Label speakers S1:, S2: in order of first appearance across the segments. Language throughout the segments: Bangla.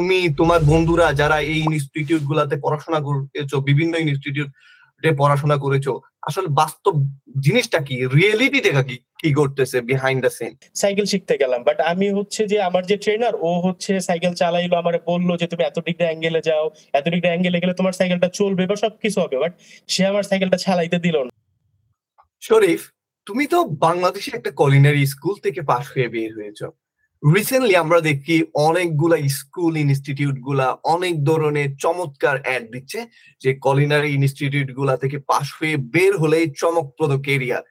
S1: তুমি তোমার বন্ধুরা যারা এই ইনস্টিটিউট গুলাতে পড়াশোনা করেছ বিভিন্ন ইনস্টিটিউটে পড়াশোনা করেছ আসলে বাস্তব জিনিসটা কি? রিয়েলিটিটা কি কি করতেছে বিহাইন্ড দ্য সিন
S2: সাইকেল শিখতে গেলাম বাট আমি হচ্ছে যে আমার যে ট্রেনার ও হচ্ছে সাইকেল চালাইলো আমার বলল যে তুমি এত ডিগ্রি অ্যাঙ্গেলে যাও এত ডিগ্রি অ্যাঙ্গেলে গেলে তোমার সাইকেলটা চলবে বা সবকিছু হবে বাট সে আমার সাইকেলটা চালাইতে দিল না।
S1: শরীফ তুমি তো বাংলাদেশে একটা কলিনারি স্কুল থেকে পাশ হয়ে বের হয়েছো। রিসেন্টলি আমরা দেখি অনেকগুলা স্কুল ইনস্টিটিউটগুলা অনেক ধরনের চমৎকার অ্যাড দিচ্ছে যে কলিনারি ইনস্টিটিউটগুলা থেকে পাশ হয়ে বের হলেই চমকপ্রদ কেরিয়ার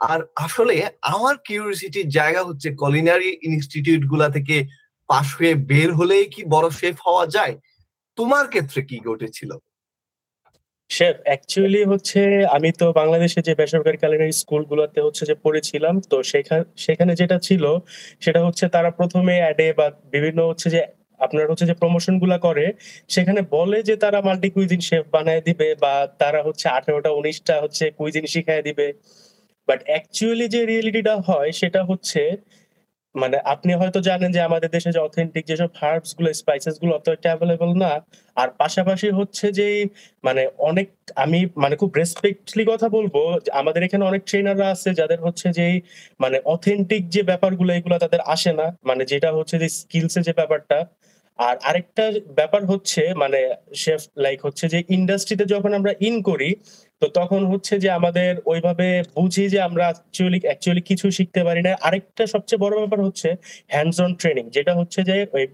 S1: আর আসলে আমার কিউরিয়াসিটির জায়গা হচ্ছে কলিনারি ইনস্টিটিউটগুলা থেকে পাশ হয়ে বের হলেই কি বড় শেফ হওয়া যায়? তোমার ক্ষেত্রে কি ঘটেছিল?
S2: শেফ অ্যাকচুয়ালি হচ্ছে আমি তো বাংলাদেশে যে বেসরকারি কালিনারি স্কুলগুলোতে হচ্ছে যে পড়েছিলাম, তো সেখানে সেখানে যেটা ছিল সেটা হচ্ছে তারা প্রথমে অ্যাডে বা বিভিন্ন হচ্ছে যে আপনার হচ্ছে যে প্রমোশনগুলা করে, সেখানে বলে যে তারা মাল্টি কুইজিন শেফ বানায় দিবে বা তারা হচ্ছে আঠারোটা, উনিশটা হচ্ছে কুইজিন শিখায় দিবে। বাট অ্যাকচুয়ালি যে রিয়েলিটিটা হয় সেটা হচ্ছে মানে আপনি হয়তো জানেন যে আমাদের দেশে যে অথেন্টিক যেসব হার্বসগুলো স্পাইসেসগুলো অত একটা অ্যাভেলেবল না। আর পাশাপাশি হচ্ছে যে মানে অনেক, আমি মানে খুব রেসপেক্টলি কথা বলব আমাদের এখানে অনেক ট্রেনাররা আছে যাদের হচ্ছে যে মানে অথেন্টিক যে ব্যাপারগুলো, এগুলো তাদের আসে না। মানে যেটা হচ্ছে যে স্কিলসের যে ব্যাপারটা। আর আরেকটা ব্যাপার হচ্ছে মানে শেফ লাইক হচ্ছে যে ইন্ডাস্ট্রিতে যখন আমরা ইন করি তো তখন হচ্ছে যে আমাদের ওইভাবে বুঝি যে আমরা অ্যাকচুয়ালি অ্যাকচুয়ালি কিছু শিখতে পারি না। আরেকটা সবচেয়ে বড় ব্যাপার হচ্ছে হ্যান্ডস অন ট্রেনিং যেটা হচ্ছে যে ওই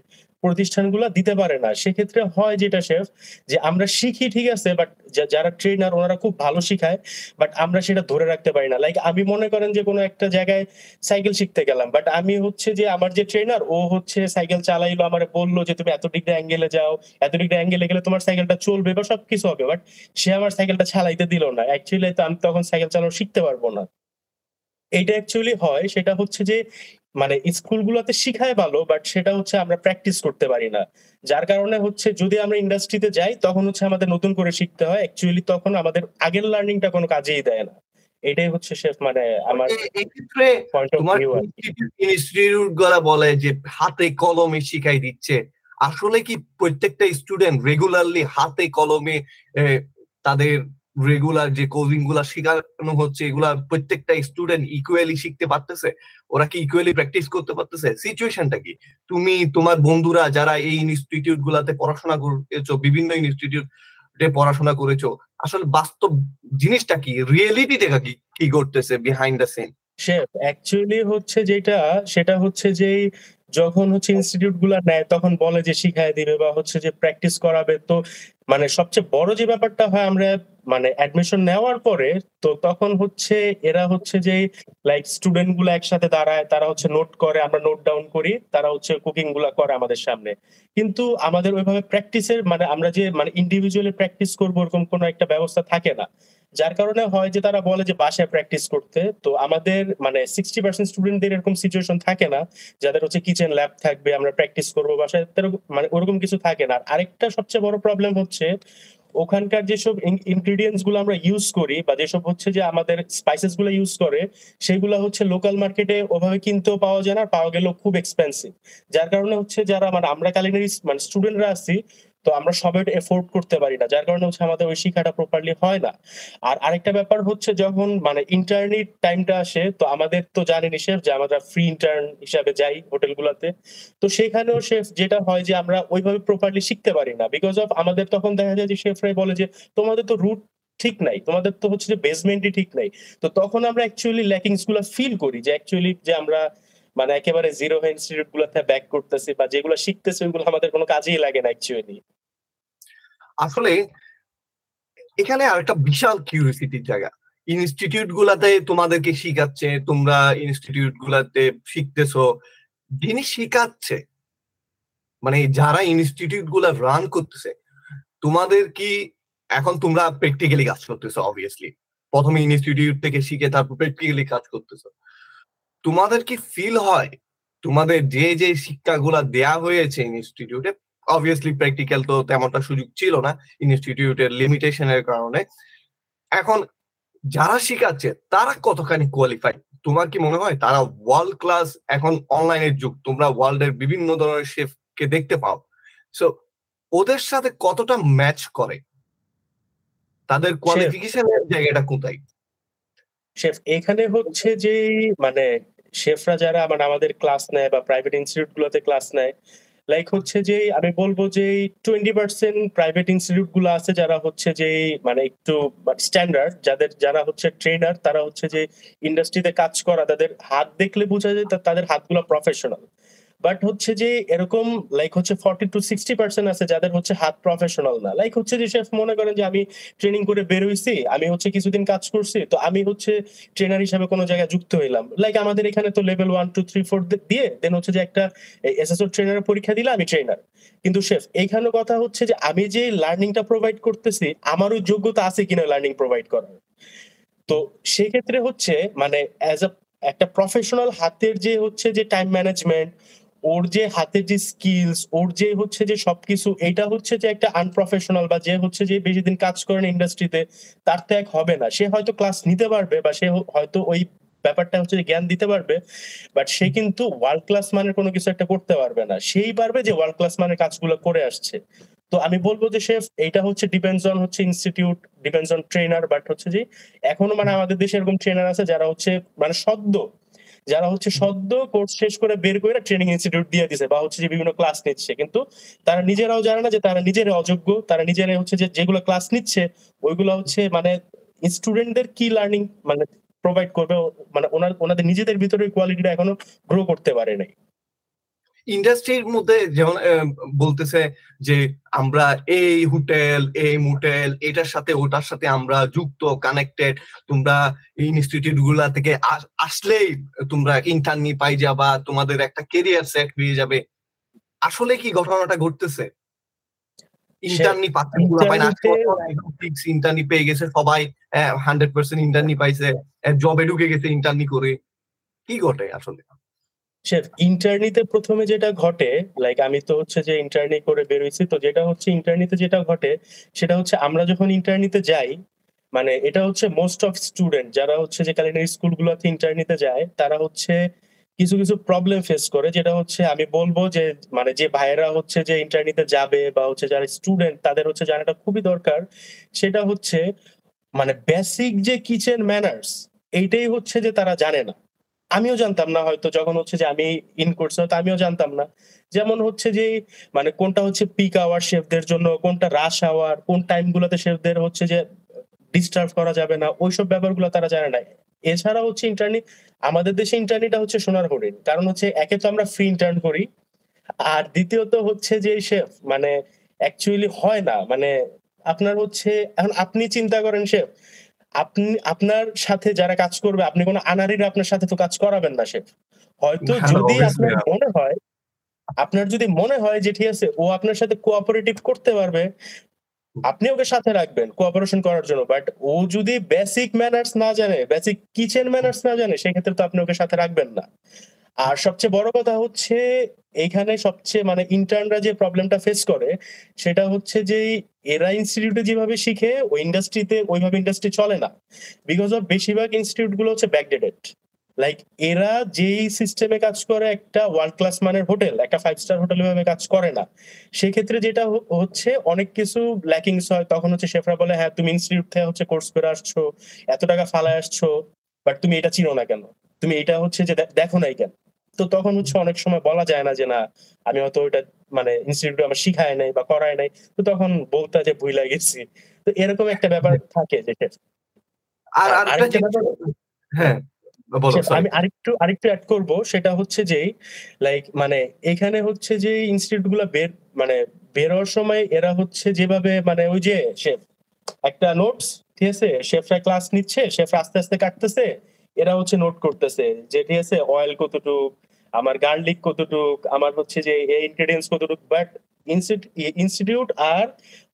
S2: প্রতিষ্ঠানগুলো দিতে পারে না। সেক্ষেত্রে হয় যেটা, শেফ, যে আমরা শিখি, ঠিক আছে বাট যারা ট্রেনার ওনারা খুব ভালো শিখায় বাট আমরা সেটা ধরে রাখতে পারি না। লাইক আমি মনে করেন যে কোনো একটা জায়গায় সাইকেল শিখতে গেলাম বাট আমি হচ্ছে যে আমার যে ট্রেনার ও হচ্ছে সাইকেল চালাইলো, আমার বলল যে, তুমি এত ডিগ্রি অ্যাঙ্গেলে যাও, এত ডিগ্রি অ্যাঙ্গেলে গেলে তোমার সাইকেলটা চলবে বা সবকিছু হবে বাট সে আমার সাইকেলটা চালাইতে দিল না। অ্যাকচুয়ালি তো আমি তখন সাইকেল চালানো শিখতে পারব না। এটা অ্যাকচুয়ালি হয়, সেটা হচ্ছে যে মানে স্কুলগুলোতে শিখায় ভালো বাট সেটা হচ্ছে আমরা প্র্যাকটিস করতে পারি না। যার কারণে হচ্ছে যদি আমরা ইন্ডাস্ট্রিতে যাই তখন হচ্ছে আমাদের নতুন করে শিখতে হয়। অ্যাকচুয়ালি তখন আমাদের আগের লার্নিংটা কোনো কাজেই দেয় না। এটাই হচ্ছে শেফ মানে আমার
S1: এক্ষেত্রে তোমার ইনস্টিটিউটগুলা বলে যে হাতে কলমে শিখাই দিচ্ছে? আসলে কি প্রত্যেকটা স্টুডেন্ট রেগুলারলি হাতে কলমে তাদের রেগুলার যে কোচিংগুলা শেখানো হচ্ছে, এগুলা প্রত্যেকটা স্টুডেন্ট ইকুয়ালি শিখতে পারতেছে, ওরা কি ইকুয়ালি প্র্যাকটিস করতে পারতেছে? সিচুয়েশনটা কি? তুমি, তোমার বন্ধুরা যারা এই ইনস্টিটিউট গুলাতে পড়াশোনা করেছ, বিভিন্ন ইনস্টিটিউটে পড়াশোনা করেছ, আসলে বাস্তব জিনিসটা কি? রিয়েলিটিটা কি কি করতেছে behind the scene
S2: chef actually হচ্ছে যেটা, সেটা হচ্ছে যে যখন হচ্ছে ইনস্টিটিউটগুলা নেয়, তখন বলে যে শিখায় দিবে বা হচ্ছে যে প্র্যাকটিস করাবে। তো মানে সবচেয়ে বড় যে ব্যাপারটা হয়, আমরা মানে অ্যাডমিশন নেওয়ার পরে তো তখন হচ্ছে এরা হচ্ছে যে লাইক স্টুডেন্টগুলো একসাথে দাঁড়ায়, তারা হচ্ছে নোট করে, আমরা নোট ডাউন করি, তারা হচ্ছে কুকিংগুলা করে আমাদের সামনে। কিন্তু আমাদের ওইভাবে প্র্যাকটিসের মানে আমরা যে মানে ইন্ডিভিজুয়ালি প্র্যাকটিস করব এরকম কোনো একটা ব্যবস্থা থাকে না। যার কারণে হয় যে তারা বলে যে বাসায় প্র্যাকটিস করতে, তো আমাদের মানে সিক্সটি পার্সেন্ট স্টুডেন্টদের এরকম সিচুয়েশন থাকে না, যাদের হচ্ছে কিচেন ল্যাব থাকবে, আমরা প্র্যাকটিস করব বাসায় মানে ওরকম কিছু থাকে না। আর আরেকটা সবচেয়ে বড় প্রবলেম হচ্ছে ওখানকার যেসব ইনগ্রিডিয়েন্টসগুলো আমরা ইউজ করি বা যেসব হচ্ছে যে আমাদের স্পাইসেসগুলো ইউজ করে, সেগুলো হচ্ছে লোকাল মার্কেটে ওভাবে কিনতেও পাওয়া যায় না পাওয়া গেলেও খুব এক্সপেন্সিভ যার কারণে হচ্ছে যারা মানে আমরা কালিনারি মানে স্টুডেন্টরা আছি তো আমরা সবাই এফোর্ড করতে পারি না। যার কারণে হচ্ছে আমাদের ওই শিক্ষাটা প্রপারলি হয় না। আর আরেকটা ব্যাপার হচ্ছে যখন মানে ইন্টারনেট টাইমটা আসে, তো আমাদের তো জানেন শেফ যে আমরা ফ্রি ইন্টার্ন হিসাবে যাই হোটেলগুলোতে। তো সেখানেও শেফ যেটা হয় যে আমরা ওইভাবে প্রপারলি শিখতে পারি না। বিকজ অফ আমাদের তখন দেখা যায় যে শেফরাই বলে যে, তোমাদের তো রুট ঠিক নাই। তোমাদের তো হচ্ছে যে বেসমেন্টই ঠিক নাই। তো তখন আমরা অ্যাকচুয়ালি ল্যাকিংসগুলো ফিল করি যে অ্যাকচুয়ালি যে আমরা মানে একেবারে জিরো ইনস্টিটিউট গুলোতে ব্যাক করতেছি বা যেগুলো শিখতেছি ওইগুলো আমাদের কোনো কাজেই লাগে না অ্যাকচুয়ালি
S1: আসলে এখানে আরেকটা বিশাল কিউরিসিটির জায়গা। ইনস্টিটিউট গুলাতে তোমাদেরকে শিখাচ্ছে, তোমরা ইনস্টিটিউট গুলাতে শিখতেছো, যিনি শিখাচ্ছে মানে যারা ইনস্টিটিউটগুলা রান করতেছে, তোমাদের কি এখন তোমরা প্র্যাকটিক্যালি কাজ করতেছো অবভিয়াসলি প্রথমে ইনস্টিটিউট থেকে শিখে তারপর প্র্যাকটিক্যালি কাজ করতেছো। তোমাদের কি ফিল হয়? তোমাদের যে যে শিক্ষাগুলা দেয়া হয়েছে ইনস্টিটিউটে অবভিয়াসলি প্র্যাকটিক্যাল তো তেমনটা সুযোগ ছিল না ইনস্টিটিউটের লিমিটেশনের কারণে। এখন যারা শিখাচ্ছে তারা কতখানি কোয়ালিফাই তোমার কি মনে হয়? তারা ওয়ার্ল্ড ক্লাস এখন অনলাইনের যুগ তোমরা ওয়ার্ল্ডের বিভিন্ন ধরনের শেফকে দেখতে পাও। সো ওদের সাথে কতটা ম্যাচ করে? তাদের কোয়ালিফিকেশনের জায়গাটা কোথায়?
S2: শেফ এখানে হচ্ছে যে মানে শেফরা যারা মানে আমাদের ক্লাস নেয় বা প্রাইভেট ইনস্টিটিউট গুলোতে ক্লাস নেয় লাইক হচ্ছে যে, আমি বলব যে টোয়েন্টি পার্সেন্ট প্রাইভেট ইনস্টিটিউটগুলো আছে যারা হচ্ছে যে মানে একটু স্ট্যান্ডার্ড যাদের, যারা হচ্ছে ট্রেনার তারা হচ্ছে যে ইন্ডাস্ট্রিতে কাজ করা, তাদের হাত দেখলে বোঝা যায় তাদের হাতগুলো প্রফেশনাল বাট হচ্ছে যে এরকম লাইক হচ্ছে ফর্টি টু সিক্সটি পার্সেন্ট আছে যাদের হচ্ছে হাত প্রফেশনাল না। লাইক হচ্ছে যে শেফ মনে করেন যে আমি ট্রেনিং করে বেরোইছি, আমি হচ্ছে কিছুদিন কাজ করছি, তো আমি হচ্ছে ট্রেনার হিসাবে কোনো জায়গায় যুক্ত হইলাম। লাইক আমাদের এখানে তো level one two three four দিয়ে দেন হচ্ছে যে একটা এসএসও ট্রেনারের পরীক্ষা দিলে আমি ট্রেনার কিন্তু শেফ এইখানে কথা হচ্ছে যে আমি যে লার্নিংটা প্রোভাইড করতেছি আমারও যোগ্যতা আছে কিনা লার্নিং প্রোভাইড করার। তো সেক্ষেত্রে হচ্ছে মানে অ্যাজ আ একটা প্রফেশনাল হাতের যে হচ্ছে যে টাইম ম্যানেজমেন্ট ওর যে হাতের যে স্কিলস ওর যে হচ্ছে যে সবকিছু, এটা হচ্ছে যে একটা আনপ্রফেশনাল বা যে হচ্ছে যে বেশি দিন কাজ করেন ইন্ডাস্ট্রিতে তার তো এক হবে না। সে হয়তো ক্লাস নিতে পারবে বা সে হয়তো ওই ব্যাপারটা হচ্ছে জ্ঞান দিতে পারবে বাট সে কিন্তু ওয়ার্ল্ড ক্লাস মানের কোনো কিছু একটা করতে পারবে না। সেই পারবে যে ওয়ার্ল্ড ক্লাস মানের কাজগুলো করে আসছে। তো আমি বলব যে শেফ এটা হচ্ছে ডিপেন্ডস অন হচ্ছে institute depends on trainer but হচ্ছে যে এখনও মানে আমাদের দেশে এরকম ট্রেনার আছে যারা হচ্ছে মানে সদ্য যারা হচ্ছে সদ্য কোর্স শেষ করে বের করে ট্রেনিং ইনস্টিটিউট দিয়ে দিছে বা হচ্ছে যে বিভিন্ন ক্লাস নিচ্ছে। কিন্তু তারা নিজেরাও জানে না যে তারা নিজেরা অযোগ্য তারা নিজেরা হচ্ছে যে যেগুলো ক্লাস নিচ্ছে ওইগুলো হচ্ছে মানে স্টুডেন্টদের কি লার্নিং মানে প্রোভাইড করবে মানে ওনার ওনাদের নিজেদের ভিতরে কোয়ালিটিটা এখনও গ্রো করতে পারে নাই।
S1: ইন্ডাস্ট্রির মধ্যে যেমন বলতেছে যে আমরা এই হোটেল এই মোটেল এটার সাথে ওটার সাথে আমরা যুক্ত কানেক্টেড। তোমরা ইনস্টিটিউটগুলা থেকে আসলেই তোমরা ইন্টার্নি পাই যাবা তোমাদের একটা কেরিয়ার সেট হয়ে যাবে। আসলে কি ঘটনাটা ঘটতেছে? ইন্টার্নি পাচ্ছে ইন্টার্নি পেয়ে গেছে সবাই হান্ড্রেড পার্সেন্ট ইন্টার্নি পাইছে জবে ঢুকে গেছে ইন্টার্নি করে। কি ঘটে আসলে?
S2: শেফ ইন্টারনিতে প্রথমে যেটা ঘটে লাইক আমি তো হচ্ছে যে ইন্টারনি করে বেরোইছি, তো যেটা হচ্ছে ইন্টারনিতে যেটা ঘটে, সেটা হচ্ছে আমরা যখন ইন্টারনিতে যাই মানে এটা হচ্ছে মোস্ট অফ স্টুডেন্ট যারা হচ্ছে যে স্কুল স্কুলগুলোতে ইন্টারনিতে যায়, তারা হচ্ছে কিছু কিছু প্রবলেম ফেস করে, যেটা হচ্ছে আমি বলব যে মানে যে ভাইয়েরা হচ্ছে যে ইন্টারনিতে যাবে বা হচ্ছে যারা স্টুডেন্ট তাদের হচ্ছে জানাটা খুবই দরকার, সেটা হচ্ছে মানে বেসিক যে কিচেন ম্যানার্স এইটাই হচ্ছে যে তারা জানে না। আমিও জানতাম না হয়তো, যখন হচ্ছে যে আমি ইন করছি হয়তো আমিও জানতাম না। যেমন হচ্ছে যে মানে কোনটা হচ্ছে পিক আওয়ার শেফদের জন্য, কোনটা রাশ আওয়ার কোন টাইম গুলোতে শেফদের হচ্ছে যে ডিস্টার্ব করা যাবে না, ওইসব ব্যাপারগুলো তারা জানে না। এছাড়া হচ্ছে ইন্টারনি আমাদের দেশে ইন্টারনিটা হচ্ছে সোনার হরিণ। কারণ হচ্ছে একে তো আমরা ফ্রি ইন্টার্ন করি, আর দ্বিতীয়ত হচ্ছে যে শেফ মানে অ্যাকচুয়ালি হয় না। মানে আপনার হচ্ছে, এখন আপনি চিন্তা করেন শেফ আপনি আপনার সাথে যারা কাজ করবে আপনি কোনো আনারির আপনার সাথে তো কাজ করাবেন না সে। হয়তো যদি আপনার মনে হয় আপনার যদি মনে হয় যে ঠিক আছে ও আপনার সাথে কোঅপারেটিভ করতে পারবে আপনি ওকে সাথে রাখবেন কোঅপারেশন করার জন্য। বাট ও যদি বেসিক ম্যানার্স না জানে বেসিক কিচেন ম্যানার্স না জানে সেক্ষেত্রে তো আপনি ওকে সাথে রাখবেন না। আর সবচেয়ে বড় কথা হচ্ছে এখানে সবচেয়ে মানে ইন্টার্নরা যে প্রবলেমটা ফেস করে সেটা হচ্ছে যে এরা ইনস্টিটিউটে যেভাবে শিখে, ওই ইন্ডাস্ট্রিতে ওইভাবে ইন্ডাস্ট্রি চলে না। বিকজ অফ বেশিরভাগ ইনস্টিটিউটগুলো হচ্ছে ব্যাকডেটেড লাইক এরা যেই সিস্টেমে কাজ করে, একটা ওয়ার্ল্ড ক্লাস মানের হোটেল একটা ফাইভ স্টার হোটেল ভাবে কাজ করে না। সেক্ষেত্রে যেটা হচ্ছে, অনেক কিছু ল্যাকিংস হয়। তখন হচ্ছে শেফরা বলে হ্যাঁ তুমি ইনস্টিটিউট থেকে হচ্ছে কোর্স করে আসছো, এত টাকা ফালায় আসছো বাট তুমি এটা চিনো না কেন? তুমি এটা হচ্ছে যে দেখো নাই কেন? তো তখন হচ্ছে অনেক সময় বলা যায় না যে, না, আমি হয়তো ওইটা মানে ইনস্টিটিউটে আমার শিখায় নাই বা করায় নাই তো তখন বলতে যে ভুল গেছি। তো এরকম একটা ব্যাপার থাকে যে আর হ্যাঁ আমি আরেকটু আরেকটু অ্যাড করব সেটা হচ্ছে যে লাইক মানে এখানে হচ্ছে যে ইনস্টিটিউটগুলো বের মানে বের হওয়ার সময় এরা হচ্ছে যেভাবে মানে ওই যে শেফ একটা নোটস ঠিক আছে? শেফরা ক্লাস নিচ্ছে শেফ আস্তে আস্তে কাটতেছে এরা হচ্ছে নোট করতেছে যে ঠিক আছে অয়েল কতটুক আমার গার্লিক কতটুক, আমার হচ্ছে যে ইনগ্রেডিয়েন্টস কতটুক বাট ইনস্টিটিউট আর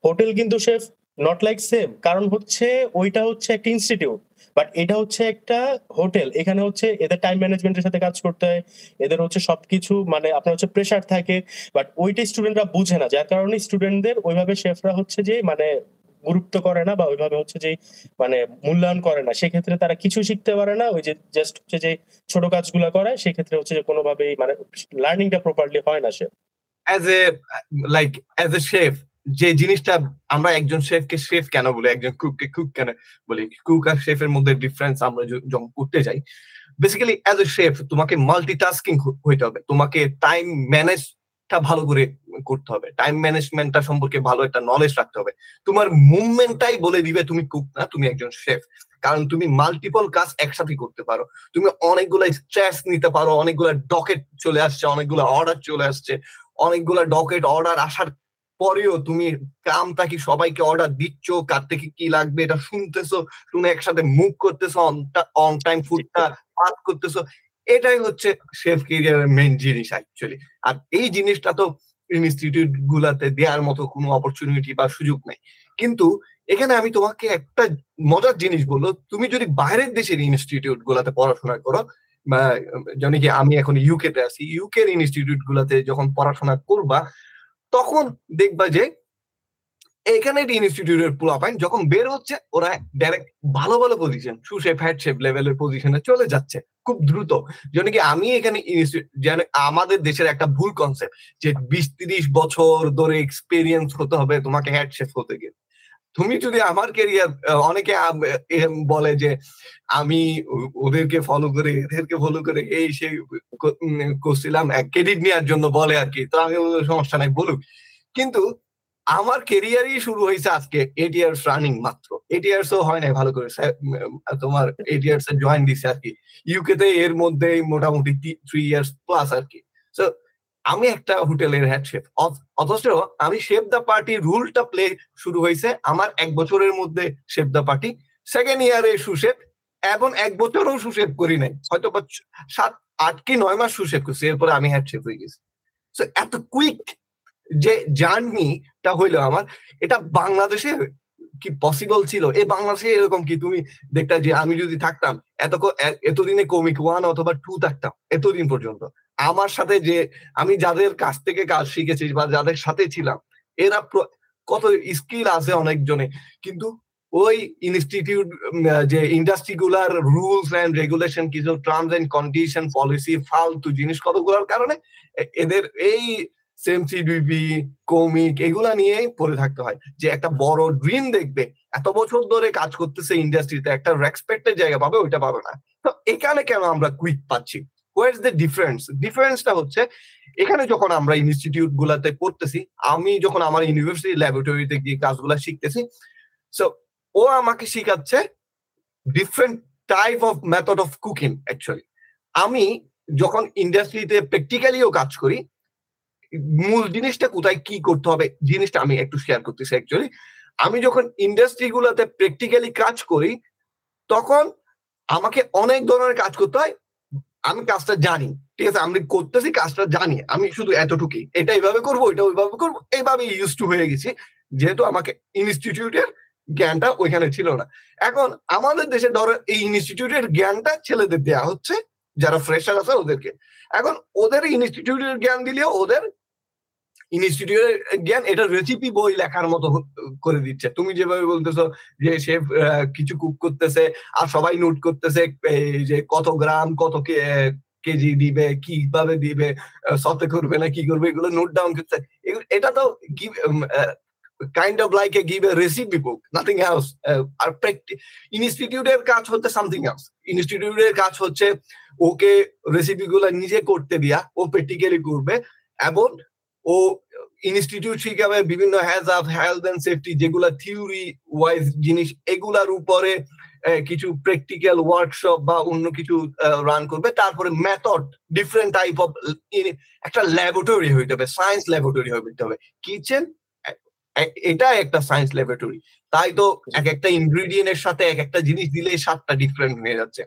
S2: হোটেল কিন্তু শেফ নট লাইক সেম কারণ হচ্ছে ওইটা হচ্ছে একটা ইনস্টিটিউট বাট এটা হচ্ছে একটা হোটেল এখানে হচ্ছে এদের টাইম ম্যানেজমেন্টের সাথে কাজ করতে হয়, এদের হচ্ছে সবকিছু মানে আপনার হচ্ছে প্রেশার থাকে বাট ওইটা স্টুডেন্টরা বুঝে না, যার কারণে স্টুডেন্টদের ওইভাবে শেফরা হচ্ছে যে মানে গুরুত্ব করে না বা ওইভাবে হচ্ছে যে মানে মূল্যায়ন করে না। সেক্ষেত্রে তারা কিছু শিখতে পারে না, ওই যে জাস্ট হচ্ছে যে ছোট কাজগুলো করে, সেক্ষেত্রে হচ্ছে যে কোনোভাবেই মানে লার্নিংটা প্রপারলি হয় না সে।
S1: As a like as a chef যে জিনিসটা আমরা একজন শেফকে শেফ কেন বলি, একজন কুককে কুক কেন বলি কুক আর শেফের মধ্যে ডিফারেন্স আমরা যখন করতে যাই বেসিক্যালি অ্যাজ এ শেফ তোমাকে মাল্টিটাস্কিং হইতে হবে। তোমাকে টাইম ম্যানেজটা ভালো করে করতে হবে। টাইম ম্যানেজমেন্টটা সম্পর্কে ভালো একটা নলেজ রাখতে হবে। তোমার মুভমেন্টটাই বলে দিবে তুমি কুক না? তুমি একজন শেফ কারণ তুমি মাল্টিপল কাজ একসাথে করতে পারো। তুমি অনেকগুলো স্ট্রেস নিতে পারো অনেকগুলো ডকেট চলে আসছে অনেকগুলো অর্ডার চলে আসছে। অনেকগুলো ডকেট অর্ডার আসার পরেও তুমি কামটা কি সবাইকে অর্ডার দিচ্ছ? কার থেকে কি লাগবে? এটা শুনতেছো? শুনে একসাথে মুভ করতেছো অন টাইম ফুডটা পাস করতেছো। এটাই হচ্ছে শেফ কেরিয়ারের মেন জিনিস অ্যাকচুয়ালি আর এই জিনিসটা তো ইনস্টিটিউট গুলাতে দেওয়ার মতো কোনো অপরচুনিটি বা সুযোগ নেই। কিন্তু এখানে আমি তোমাকে একটা মজার জিনিস বলল তুমি যদি বাইরের দেশের ইনস্টিটিউট গুলাতে পড়াশোনা করো যেমন কি আমি এখন ইউকে তে আছি ইউকের ইনস্টিটিউট গুলাতে যখন পড়াশোনা করবা, তখন দেখবা যে এখানে ইনস্টিটিউটের পোলাপাইন যখন বের হচ্ছে, ওরা ডাইরেক্ট ভালো ভালো পজিশন সুশেপ হ্যাডশেপ লেভেলের পজিশনে চলে যাচ্ছে খুব দ্রুত। যেন কি আমি এখানে যেন আমাদের দেশের একটা ভুল কনসেপ্ট যে বিশ তিরিশ বছর ধরে এক্সপিরিয়েন্স হতে হবে তোমাকে হ্যাডশেপ হতে গিয়ে। তুমি যদি আমার কেরিয়ার অনেকে বলে যে আমি ওদেরকে ফলো করে, এদেরকে ফলো করে এই সেই করছিলাম ক্রেডিট নেওয়ার জন্য বলে আর কি। তো আমি সমস্যা নাই, বলুক। কিন্তু আমার কেরিয়ারই শুরু হয়েছে আজকে এইট ইয়ার্স রানিং মাত্র। এইট ইয়ার্স ও হয় নাই ভালো করে। তোমার এইট ইয়ার্স এ জয়েন দিছে আর কি। ইউকে তে এর মধ্যে মোটামুটি থ্রি ইয়ার্স প্লাস আর কি। সো আমি একটা হোটেলের হেড শেফ অথচ আমি শেফ দ্য পার্টি রুলটা প্লে শুরু হয়েছে আমার এক বছরের মধ্যে শেফ দ্য পার্টি সেকেন্ড ইয়ারে সুশেফ এখন এক বছরও সুশেফ করি নাই। হয়তো সাত, আট কি নয় মাস সুশেফ করছি, এরপরে আমি হেড শেফ হয়ে গেছি। এত কুইক যে জার্নিটা হইল আমার। এটা বাংলাদেশে কি পসিবল ছিল? এই বাংলাদেশে এরকম কি? তুমি দেখতা যে আমি যদি থাকতাম, এত এতদিনে কমিক ওয়ান অথবা টু থাকতাম, এতদিন পর্যন্ত। আমার সাথে যে, আমি যাদের কাছ থেকে কাজ শিখেছি বা যাদের সাথে ছিলাম, এরা কত স্কিল আছে অনেকজনে। কিন্তু ওই ইনস্টিটিউট যে ইন্ডাস্ট্রি গুলার রুলস অ্যান্ড রেগুলেশন কিছু টার্মস অ্যান্ড কন্ডিশন পলিসি ফালতু জিনিস কতগুলোর কারণে এদের এই সেমসিডিবি কমিক এগুলা নিয়েই পড়ে থাকতে হয়। যে একটা বড় ড্রিম দেখবে, এত বছর ধরে কাজ করতেছে ইন্ডাস্ট্রিতে একটা রেসপেক্টের জায়গা পাবে, ওইটা পাবে না। তো এখানে কেন আমরা কুইক পাচ্ছি? হোয়ার দ্য ডিফারেন্স ডিফারেন্সটা হচ্ছে, এখানে যখন আমরা ইনস্টিটিউট গুলাতে পড়তেছি, আমি যখন আমার ইউনিভার্সিটি ল্যাবরেটরিতে গিয়ে কাজগুলা শিখতেছি সো ও আমাকে শিখাচ্ছে different type of method of cooking actually আমি যখন ইন্ডাস্ট্রিতে প্র্যাকটিক্যালিও কাজ করি মূল জিনিসটা কোথায় কি করতে হবে, জিনিসটা আমি একটু শেয়ার করতেছি অ্যাকচুয়ালি আমি যখন ইন্ডাস্ট্রি গুলাতে প্র্যাকটিক্যালি কাজ করি, তখন আমাকে অনেক ধরনের কাজ করতে হয়। আমি কাজটা জানি, ঠিক আছে? আমি করতেছি, কাজটা জানি। আমি শুধু এতটুকুই। এটা এইভাবে করব এটা ওইভাবে করব এইভাবে ইউজ টু হয়ে গেছি। যেহেতু আমাকে ইনস্টিটিউটের জ্ঞানটা ওইখানে ছিল না। এখন আমাদের দেশে ধরো এই ইনস্টিটিউটের জ্ঞানটা ছেলেদের দেওয়া হচ্ছে, যারা ফ্রেশার আছে ওদেরকে। এখন ওদের ইনস্টিটিউটের জ্ঞান দিলেও ওদের ইনস্টিটিউটের জ্ঞান এটা রেসিপি বই লেখার মতো করে দিচ্ছে। তুমি যেভাবে বলতেছো যে সে কিছু কুক করতেছে, আর সবাই নোট করতেছে যে কত গ্রাম, কত কেজি দিবে, কীভাবে দিবে সতে করবে না, কি করবে, এগুলো নোট ডাউন করতে এটা তো kind of like a give a recipe book nothing else আর ইনস্টিটিউটের কাজ হচ্ছে সামথিং এলস ইনস্টিটিউটের কাজ হচ্ছে ওকে রেসিপি গুলো নিজে করতে দিয়া, ও প্র্যাকটিক্যালি করবে, এবং ও ইনস্টিটিউট শিখাবে, বিভিন্ন has of health and safety যেগুলা থিওরি ওয়াইজ জিনিস এগুলার উপরে কিছু প্র্যাকটিক্যাল ওয়ার্কশপ বা অন্য কিছু রান করবে। তারপরে মেথড ডিফারেন্ট টাইপ অফ একটা ল্যাবরেটরি হইতে হবে সায়েন্স ল্যাবরেটরি হইতে হবে। কিচেন এটা একটা সায়েন্স ল্যাবরেটরি তাই তো এক একটা ইনগ্রিডিয়েন্টের সাথে এক একটা জিনিস দিলে সাতটা ডিফারেন্ট হয়ে যাচ্ছে।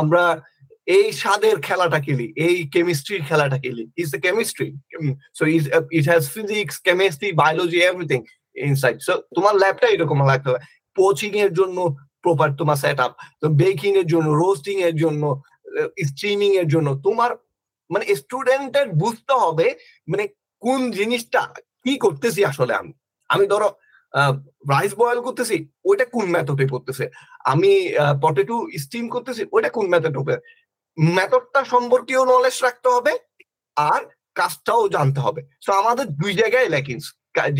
S1: আমরা এই স্বাদের খেলাটা খেলি, এই কেমিস্ট্রির খেলাটা খেলি। Is a chemistry so is it has physics chemistry biology everything inside so তোমার ল্যাবটা এরকম লাগতে হবে কোচিং এর জন্য প্রপার তোমার সেট আপ বেকিং এর জন্য রোস্টিং এর জন্য স্ট্রিমিং এর জন্য তোমার মানে স্টুডেন্টের বুঝতে হবে মানে কোন জিনিসটা কি করতেছি আসলে আমি। আমি ধরো রাইস বয়েল করতেছি, ওইটা কোন মেথডে করতেছে? আমি পটেটো স্টিম করতেছি, ওইটা কোন মেথড মেথডটা সম্পর্কেও নলেজ রাখতে হবে আর কাজটাও জানতে হবে। সো আমাদের দুই জায়গায় ল্যাকিংস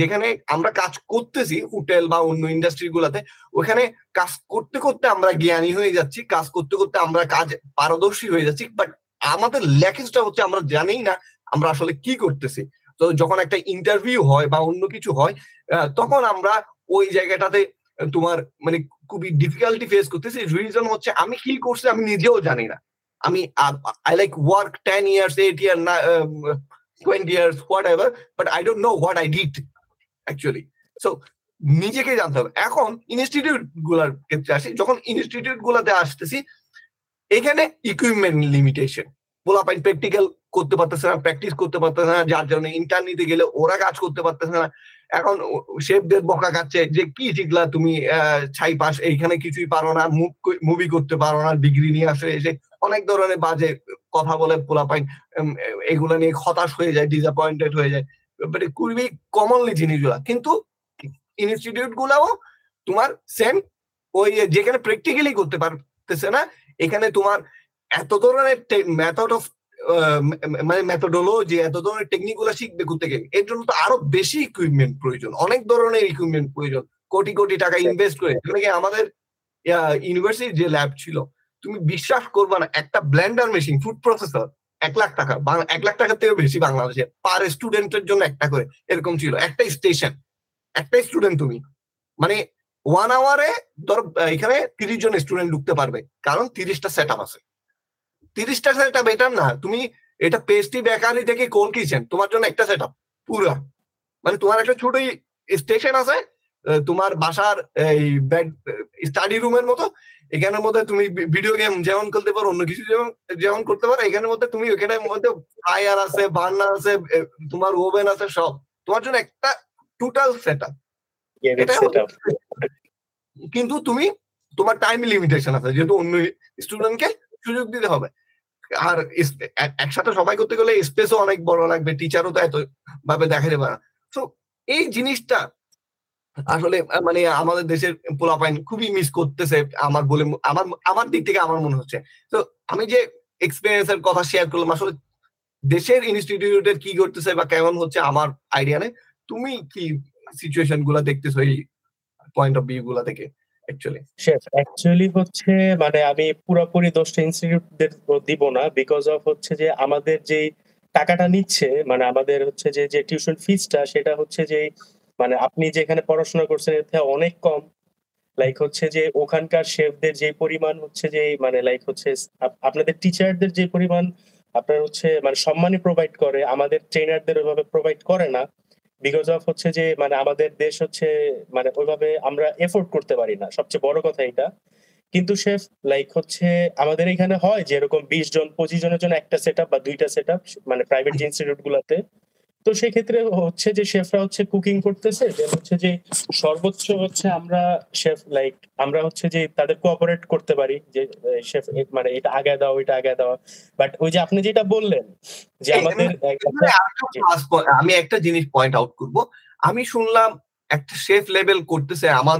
S1: যেখানে আমরা কাজ করতেছি হোটেল বা অন্য ইন্ডাস্ট্রি গুলাতে, ওখানে কাজ করতে করতে আমরা জ্ঞানী হয়ে যাচ্ছি, কাজ করতে করতে আমরা কাজ পারদর্শী হয়ে যাচ্ছি বাট আমাদের ল্যাকিংসটা হচ্ছে আমরা জানি না আমরা আসলে কি করতেছি। তো যখন একটা ইন্টারভিউ হয় বা অন্য কিছু হয় তখন আমরা ওই জায়গাটাতে তোমার মানে খুবই ডিফিকাল্টি ফেস করতেছি। রিজন হচ্ছে আমি কি করছি আমি নিজেও জানি না। আমি I like work ten years eight year twenty years whatever but I don't know what I did actually so নিজেকে জানতে হবে। এখন ইনস্টিটিউটগুলার ক্ষেত্রে আসি, যখন ইনস্টিটিউট গুলাতে আসতেছি, এখানে ইকুইপমেন্ট লিমিটেশন পোলাপাইন প্র্যাকটিক্যাল করতে পারতেছে না প্র্যাকটিস করতে পারতেছে না, যার জন্য ইন্টার নিতে গেলে ওরা কাজ করতে পারতেছে না। এখন শেফদের বকা খাচ্ছে যে, কি শিখলা তুমি ছাই পাস এইখানে কিছুই পারো না মুভি করতে পারো না ডিগ্রি নিয়ে আসে এসে অনেক ধরনের বাজে কথা বলে পোলাপাইন এগুলো নিয়ে হতাশ হয়ে যায় ডিসঅ্যাপয়েন্টেড হয়ে যায়। মানে খুবই কমনলি জিনিসগুলা। কিন্তু ইনস্টিটিউট গুলাও তোমার সেম ওই যেখানে প্র্যাকটিক্যালি করতে পারতেছে না, এখানে তোমার এত ধরনের মেথড অফ মানে মেথোডোলজি এত ধরনের টেকনিকগুলো শিখবে করতে গেলে এর জন্য তো আরও বেশি ইকুইপমেন্ট প্রয়োজন, অনেক ধরনের ইকুইপমেন্ট প্রয়োজন। কোটি কোটি টাকা ইনভেস্ট করে যেখানে আমাদের ইউনিভার্সিটির যে ল্যাব ছিল, তুমি বিশ্বাস করবে না, একটা ব্লেন্ডার মেশিন ফুড প্রসেসর এক লাখ টাকা এক লাখ টাকার থেকে বেশি বাংলাদেশে পার স্টুডেন্টের জন্য একটা করে, এরকম ছিল, একটা স্টেশন একটা স্টুডেন্ট তুমি। মানে ওয়ান আওয়ারে ধর এখানে তিরিশ জন স্টুডেন্ট ঢুকতে পারবে, কারণ তিরিশটা সেট আপ আছে। তিরিশটা সেট আপ এটা না। তুমি এটা পেস্টি বেকারি থেকে কোল কিচেন তোমার জন্য একটা সেট আপ পুরা। মানে তোমার একটা ছোট স্টেশন আছে তোমার বাসার এই বেড স্টাডি রুমের মতো। এখানের মধ্যে তুমি ভিডিও গেম যেমন খেলতে পারো অন্য কিছু যেমন যেমন করতে পারো এখানের মধ্যে তুমি এখানের মধ্যে ফায়ার আছে বার্নার আছে তোমার ওভেন আছে সব। তোমার জন্য একটা টোটাল সেট আপ কিন্তু তুমি তোমার টাইম লিমিটেশন আছে যেহেতু অন্য স্টুডেন্টকে সুযোগ দিতে হবে। আর একসাথে সবাই করতে গেলে স্পেসও অনেক বড় লাগবে টিচারও তো এত ভাবে যাবে না তো এই জিনিসটা আসলে মানে আমাদের দেশের পোলাপাইন খুবই মিস করতেছে আমার বলে আমার আমার দিক থেকে আমার মনে হচ্ছে। তো আমি যে এক্সপিরিয়েন্স এর কথা শেয়ার করলাম, আসলে দেশের ইনস্টিটিউটের কি করতেছে বা কেমন হচ্ছে আমার আইডিয়া নেই। তুমি কি সিচুয়েশনগুলা দেখতেছো এই পয়েন্ট অফ ভিউ গুলা থেকে? অ্যাকচুয়ালি
S2: শেফ অ্যাকচুয়ালি হচ্ছে মানে আমি পুরোপুরি দোষটা ইনস্টিটিউটদের দিব না বিকজ অফ হচ্ছে যে আমাদের যে টাকাটা নিচ্ছে মানে আমাদের হচ্ছে যে যে টিউশন ফিসটা সেটা হচ্ছে যে মানে আপনি যেখানে পড়াশোনা করছেন, এর থেকে অনেক কম। লাইক হচ্ছে যে, ওখানকার শেফদের যে পরিমাণ হচ্ছে যে মানে লাইক হচ্ছে আপনাদের টিচারদের যে পরিমাণ আপনার হচ্ছে মানে সম্মানই প্রোভাইড করে, আমাদের ট্রেনারদের ওইভাবে প্রোভাইড করে না। বিকজ অফ হচ্ছে যে মানে আমাদের দেশ হচ্ছে মানে ওইভাবে আমরা এফোর্ড করতে পারি না। সবচেয়ে বড় কথা এটা। কিন্তু শেফ লাইক হচ্ছে আমাদের এখানে হয় যে, এরকম বিশ জন, পঁচিশ জনের জন্য একটা সেট বা দুইটা সেট মানে প্রাইভেট ইনস্টিটিউট গুলাতে। তো সেক্ষেত্রে হচ্ছে যে শেফরা হচ্ছে কুকিং করতেছে দেন হচ্ছে যে সর্বোচ্চ হচ্ছে আমরা শেফ লাইক আমরা হচ্ছে যে তাদের কোঅপারেট করতে পারি যে শেফ মানে এটা আগে দাও এটা আগে দাও। বাট ওই যে আপনি যেটা বললেন যে আমাদের
S1: আমি একটা জিনিস পয়েন্ট আউট করব। আমি শুনলাম একটা শেফ লেভেল করতেছে আমার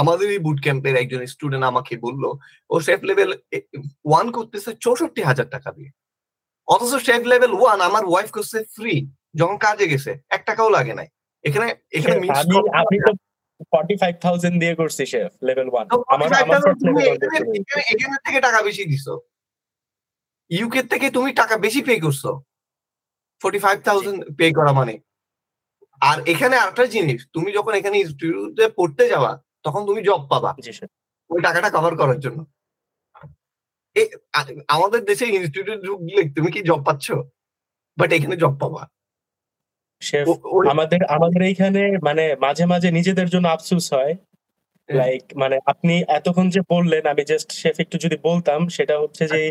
S1: আমাদেরই বুট ক্যাম্পের একজন স্টুডেন্ট আমাকে বলল ও শেফ লেভেল ওয়ান করতেছে চৌষট্টি হাজার টাকা দিয়ে। অথচ শেফ লেভেল ওয়ান আমার ওয়াইফ করছে ফ্রি যখন কাজে গেছে এক টাকাও লাগে নাই। এখানে এখানে
S2: আমি তো 45000 দিয়ে করছি শেফ লেভেল 1 আমার আমার
S1: এখানে থেকে টাকা বেশি দিছো। ইউকে থেকে তুমি টাকা বেশি পে করছ। 45000 পে করা মানে। আর এখানে আরেকটা জিনিস তুমি যখন এখানে ইনস্টিটিউটে পড়তে যাবা তখন তুমি জব পাবা। ওই টাকাটা কভার করার জন্য। আমাদের দেশে ইনস্টিটিউট গেলে তুমি কি জব পাচ্ছ? বাট এখানে জব পাবা।
S2: আমাদের আমাদের এইখানে মানে মাঝে মাঝে নিজেদের জন্য আফসুস হয়। লাইক মানে আপনি এতক্ষণ যে বললেন আমি জাস্ট শেফ একটু যদি বলতাম সেটা হচ্ছে যে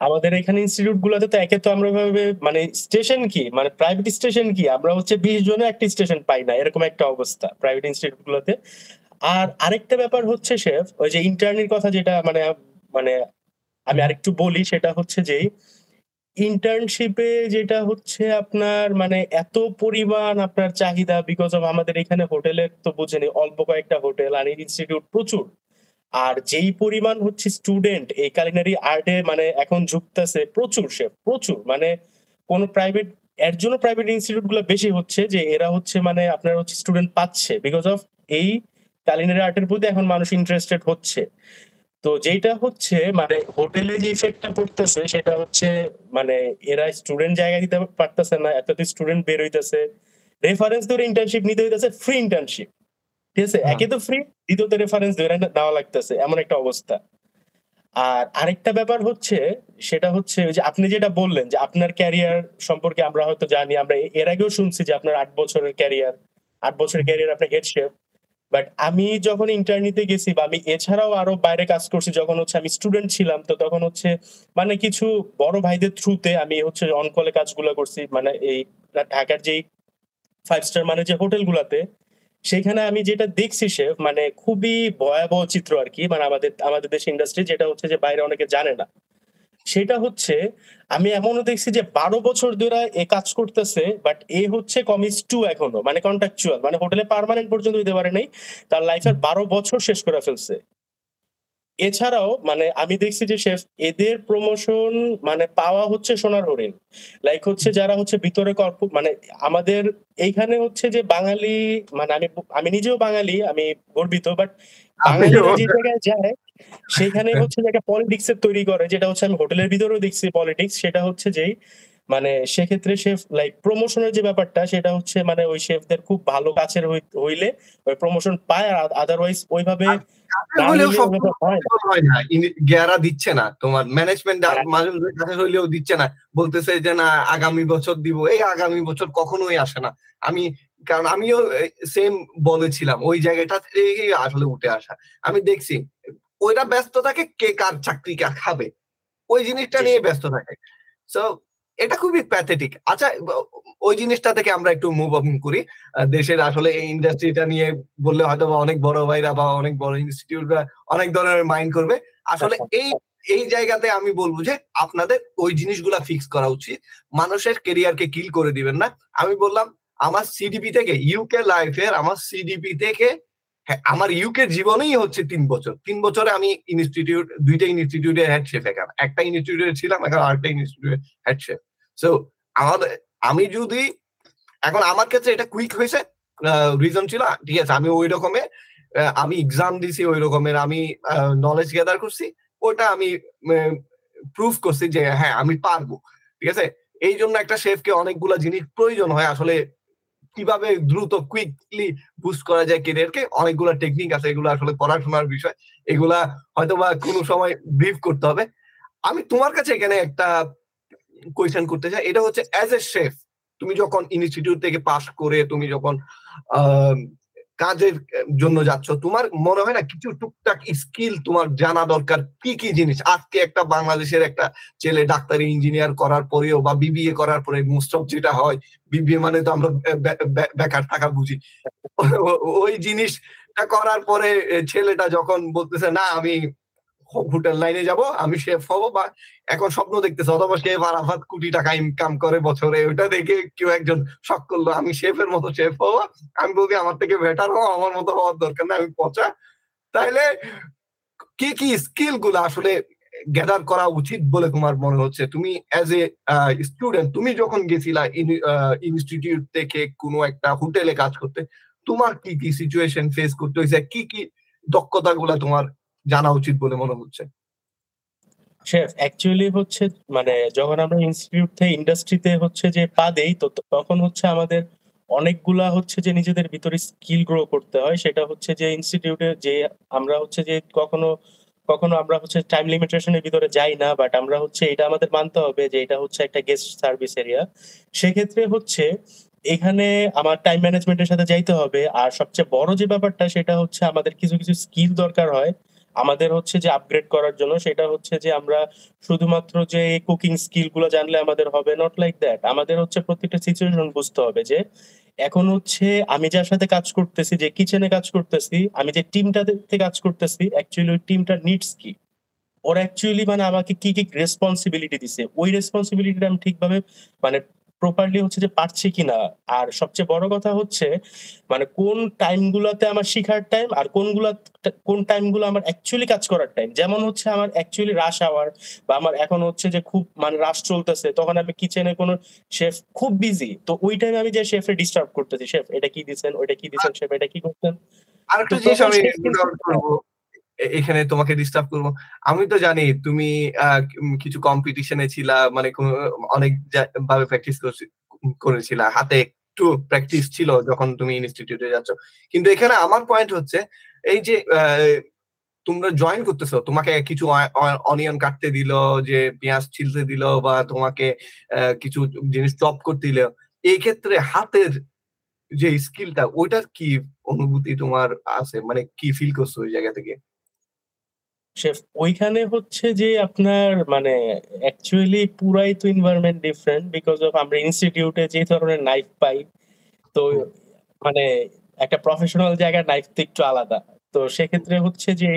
S2: আমাদের এখানে ইনস্টিটিউট গুলোতে তো একে তো আমরা ভাবে মানে স্টেশন কি? মানে প্রাইভেট স্টেশন কি? আমরা হচ্ছে বিশ জনে একটা স্টেশন পাই না এরকম একটা অবস্থা প্রাইভেট ইনস্টিটিউট গুলোতে। আর আরেকটা ব্যাপার হচ্ছে শেফ ওই যে ইন্টারনির কথা যেটা মানে মানে আমি আরেকটু বলি সেটা হচ্ছে যে ইন্টার্নশিপে যেটা হচ্ছে আপনার মানে এত পরিমাণ আপনার চাহিদা বিকজ অফ আমাদের এখানে হোটেলের তো বুঝেনি, অল্প কয়েকটা হোটেল আর ইনস্টিটিউট প্রচুর। আর যেই পরিমাণ হচ্ছে স্টুডেন্ট এই কালিনারি আর্টে মানে এখন ঝুঁকতেছে প্রচুর সে, প্রচুর। মানে কোন প্রাইভেট এর জন্য প্রাইভেট ইনস্টিটিউটগুলো বেশি হচ্ছে যে এরা হচ্ছে মানে আপনার হচ্ছে স্টুডেন্ট পাচ্ছে বিকজ অফ এই কালিনারি আর্টের প্রতি এখন মানুষ ইন্টারেস্টেড হচ্ছে। তো যেটা হচ্ছে মানে হোটেলে যে ইফেক্টটা পড়তেছে সেটা হচ্ছে মানে এরা স্টুডেন্ট জায়গা দিতে পারতেছে না এত স্টুডেন্ট বের হইতেছে। রেফারেন্স ধরে ইন্টার্নশিপ নিতে হইতেছে ফ্রি ইন্টার্নশিপ ঠিক আছে?
S1: হ্যাঁ।
S2: একে তো ফ্রি দ্বিতীয়ত রেফারেন্স ধরে দেওয়া লাগতেছে এমন একটা অবস্থা। আর আরেকটা ব্যাপার হচ্ছে সেটা হচ্ছে যে আপনি যেটা বললেন যে আপনার ক্যারিয়ার সম্পর্কে আমরা হয়তো জানি আমরা এর আগেও শুনছি যে আপনার আট বছরের ক্যারিয়ার আট বছরের ক্যারিয়ার আপনার হেড শেফ বাট আমি যখন ইন্টারনিতে গেছি বা আমি এছাড়াও আরও বাইরে কাজ করছি, যখন হচ্ছে আমি স্টুডেন্ট ছিলাম, তো তখন হচ্ছে মানে কিছু বড় ভাইদের থ্রুতে আমি হচ্ছে অনকলে কাজগুলো করছি। মানে এই ঢাকার যেই ফাইভ স্টার মানে যে হোটেলগুলোতে সেখানে আমি যেটা দেখছি শেফ মানে খুবই ভয়াবহ চিত্র আর কি। মানে আমাদের আমাদের দেশ ইন্ডাস্ট্রি যেটা হচ্ছে যে বাইরে অনেকে জানে না। সেটা হচ্ছে আমি এমনও দেখছি যে বারো বছর ধরে এ কাজ করতেছে বাট এ হচ্ছে কমিস টু এখনও মানে কন্ট্রাকচুয়াল মানে হোটেলে পার্মানেন্ট পর্যন্ত দিতে পারে নাই তার লাইফের বারো বছর শেষ করে ফেলছে। এছাড়াও মানে আমি দেখছি যে শেফ এদের প্রমোশন মানে পাওয়া হচ্ছে সোনার হরিণ। লাইক হচ্ছে যারা হচ্ছে ভিতরে কর্প মানে আমাদের এইখানে হচ্ছে যে বাঙালি মানে আমি আমি নিজেও বাঙালি আমি গর্বিত বাট বাঙালিরা যে জায়গায় যায় সেখানে হচ্ছে যে একটা পলিটিক্স এর তৈরি করে যেটা হচ্ছে আমি হোটেলের ভিতরেও দেখছি পলিটিক্স সেটা হচ্ছে যেই মানে সেক্ষেত্রে শেফ লাইক প্রমোশনের যে ব্যাপারটা সেটা হচ্ছে মানে ওই শেফদের খুব ভালো কাছের হইলে ওই প্রমোশন পায় আর আদারওয়াইজ ওইভাবে
S1: গেরা দিচ্ছে না। তোমার ম্যানেজমেন্ট মাঝে কাছে হইলেও দিচ্ছে না। বলতেছে যে না আগামী বছর দিব। এই আগামী বছর কখনোই আসে না। আমি কারণ আমিও সেম বলেছিলাম ওই জায়গাটা আসলে উঠে আসা। আমি দেখছি ওইটা ব্যস্ত থাকে কে কার চাকরি কা খাবে? ওই জিনিসটা নিয়ে ব্যস্ত থাকে। সো এটা খুবই প্যাথেটিক আচ্ছা ওই জিনিসটা থেকে আমরা একটু মুভ অন করি। দেশের আসলে এই ইন্ডাস্ট্রিটা নিয়ে বললে হয়তো বা অনেক বড় ভাইরা বা অনেক বড় ইনস্টিটিউটরা অনেক ধরনের মাইন্ড করবে। আসলে এই এই জায়গাতে আমি বলব যে আপনাদের ওই জিনিসগুলা ফিক্স করা উচিত। মানুষের কেরিয়ারকে কিল করে দিবেন না। আমি বললাম আমার সিডিপি থেকে ইউকে লাইফের আমার সিডিপি থেকে হ্যাঁ, আমার ইউকে জীবনেই হচ্ছে তিন বছর। তিন বছরে আমি ইনস্টিটিউট দুইটা ইনস্টিটিউটে হেড শেফ এখানে একটা ইনস্টিটিউটে ছিলাম এখন আরেকটা ইনস্টিটিউটের হেড শেফ সো আমাদের আমি যদি এখন আমার ক্ষেত্রে এটা কুইক হয়েছে রিজন ছিল ঠিক আছে আমি ওই রকমের আমি এক্সাম দিছি ওই রকমের আমি নলেজ গ্যাদার করছি ওটা আমি প্রুফ করছি যে হ্যাঁ আমি পারব ঠিক আছে? এই জন্য একটা শেফকে অনেকগুলা জিনিস প্রয়োজন হয় আসলে কীভাবে দ্রুত কুইকলি বুস্ট করা যায় কেরিয়ারকে অনেকগুলা টেকনিক আছে, এগুলো আসলে পড়াশোনার বিষয়। এগুলা হয়তো বা কোনো সময় ব্রিফ করতে হবে। আমি তোমার কাছে এখানে একটা কোয়েশ্চেন করতে চাই। এটা হচ্ছে অ্যাজ এ শেফ তুমি যখন ইনস্টিটিউট থেকে পাস করে, তুমি যখন কাজের জন্য যাচ্ছ, তোমার মনে হয় না কিছু টুকটাক স্কিল তোমার জানা দরকার? কি কি জিনিস? আজকে একটা বাংলাদেশের একটা ছেলে ডাক্তারি ইঞ্জিনিয়ার করার পরেও বা বিবিএ করার পরে মোস্ট অফ যেটা হয় বিবিএ মানে তো আমরা বেকার থাকা বুঝি। ওই জিনিসটা করার পরে ছেলেটা যখন বলতেছে, না, আমি হোটেল লাইনে যাব, আমি শেফ হব, বা এখন স্বপ্ন দেখতেছে, অথবা শেফ আরাফাত কোটি টাকা ইনকাম করে বছরে ওটা দেখে কেউ একজন শখ করল, আমি শেফের মতো শেফ হব, আমি বলছি আমার থেকে বেটার হও, আমার মতো হওয়ার দরকার না আমি পচা। তাইলে কি কি স্কিলগুলো আসলে গ্যাদার করা উচিত বলে তোমার মনে হচ্ছে? তুমি অ্যাজ এ স্টুডেন্ট তুমি যখন গেছিলা ইনস্টিটিউট থেকে কোনো একটা হোটেলে কাজ করতে, তোমার কি কি সিচুয়েশন ফেস করতে হয়েছে? কি কি দক্ষতা গুলা তোমার জানা উচিত বলে মনে হচ্ছে।
S2: শেফ অ্যাকচুয়ালি হচ্ছে মানে যখন আমরা ইনস্টিটিউট থেকে ইন্ডাস্ট্রিতে হচ্ছে যে পা দেই, তো তখন হচ্ছে আমাদের অনেকগুলা হচ্ছে যে নিজেদের ভিতরে স্কিল গ্রো করতে হয়। সেটা হচ্ছে যে ইনস্টিটিউটে যে আমরা হচ্ছে যে কখনো কখনো আমরা হচ্ছে টাইম লিমিটেশনের ভিতরে যাই না বাট আমরা হচ্ছে এটা আমাদের মানতে হবে যে এটা হচ্ছে একটা গেস্ট সার্ভিস এরিয়া সেক্ষেত্রে হচ্ছে এখানে আমার টাইম ম্যানেজমেন্টের সাথে যাইতে হবে। আর সবচেয়ে বড় যে ব্যাপারটা, সেটা হচ্ছে আমাদের কিছু কিছু স্কিল দরকার হয়। আমাদের হচ্ছে যে আপগ্রেড করার জন্য সেটা হচ্ছে যে আমরা শুধুমাত্র যে কুকিং স্কিলগুলো জানলে আমাদের হবে নট লাইক দ্যাট আমাদের হচ্ছে প্রত্যেকটা সিচুয়েশন বুঝতে হবে যে এখন হচ্ছে আমি যার সাথে কাজ করতেছি, যে কিচেনে কাজ করতেছি, আমি যে টিমটাতে কাজ করতেছি অ্যাকচুয়ালি ওই টিমটার নিডস কি? ওরা অ্যাকচুয়ালি মানে আমাকে কি কি রেসপন্সিবিলিটি দিছে? ওই রেসপন্সিবিলিটিটা আমি ঠিকভাবে মানে প্রপারলি হচ্ছে যে পারছি কিনা। আর সবচেয়ে বড় কথা হচ্ছে মানে কোন টাইম গুলাতে আমার শিখার টাইম আর কোনগুলা কোন টাইমগুলো আমার অ্যাকচুয়ালি কাজ করার টাইম যেমন হচ্ছে আমার অ্যাকচুয়ালি রাশ আওয়ার বা আমার এখন হচ্ছে যে খুব মানে রাশ চলতেছে তখন আমি কিচেনে কোনো শেফ খুব বিজি তো ওই টাইমে আমি যে শেফে ডিস্টার্ব করতেছি শেফ এটা কি দিচ্ছেন ওইটা কি দিচ্ছেন শেফ এটা কি করতেন?
S1: আরেকটা জিনিস আমি করব এখানে তোমাকে ডিস্টার্ব করব। আমি তো জানি তুমি কিছু কম্পিটিশনে ছিলা মানে অনেক ভাবে প্র্যাকটিস করেছিলা। হাতে একটু প্র্যাকটিস ছিল যখন তুমি ইনস্টিটিউটে যাচ্ছ। কিন্তু এখানে আমার পয়েন্ট হচ্ছে, এই যে তোমরা জয়েন করতেছো, তোমাকে কিছু অনিয়ন কাটতে দিল, যে পেঁয়াজ ছিলতে দিল, বা তোমাকে কিছু জিনিস চপ করতে দিল, এই ক্ষেত্রে হাতের যে স্কিলটা ওইটার কি অনুভূতি তোমার আছে? মানে কি ফিল করছ ওই জায়গা থেকে?
S2: শেফ ওইখানে হচ্ছে যে আপনার মানে অ্যাকচুয়ালি পুরাই তো এনভায়রনমেন্ট ডিফারেন্ট বিকজ অফ আমরা ইনস্টিটিউটে যে ধরনের নাইফ পাই তো মানে একটা প্রফেশনাল জায়গার নাইফ তো একটু আলাদা। তো সেক্ষেত্রে হচ্ছে যে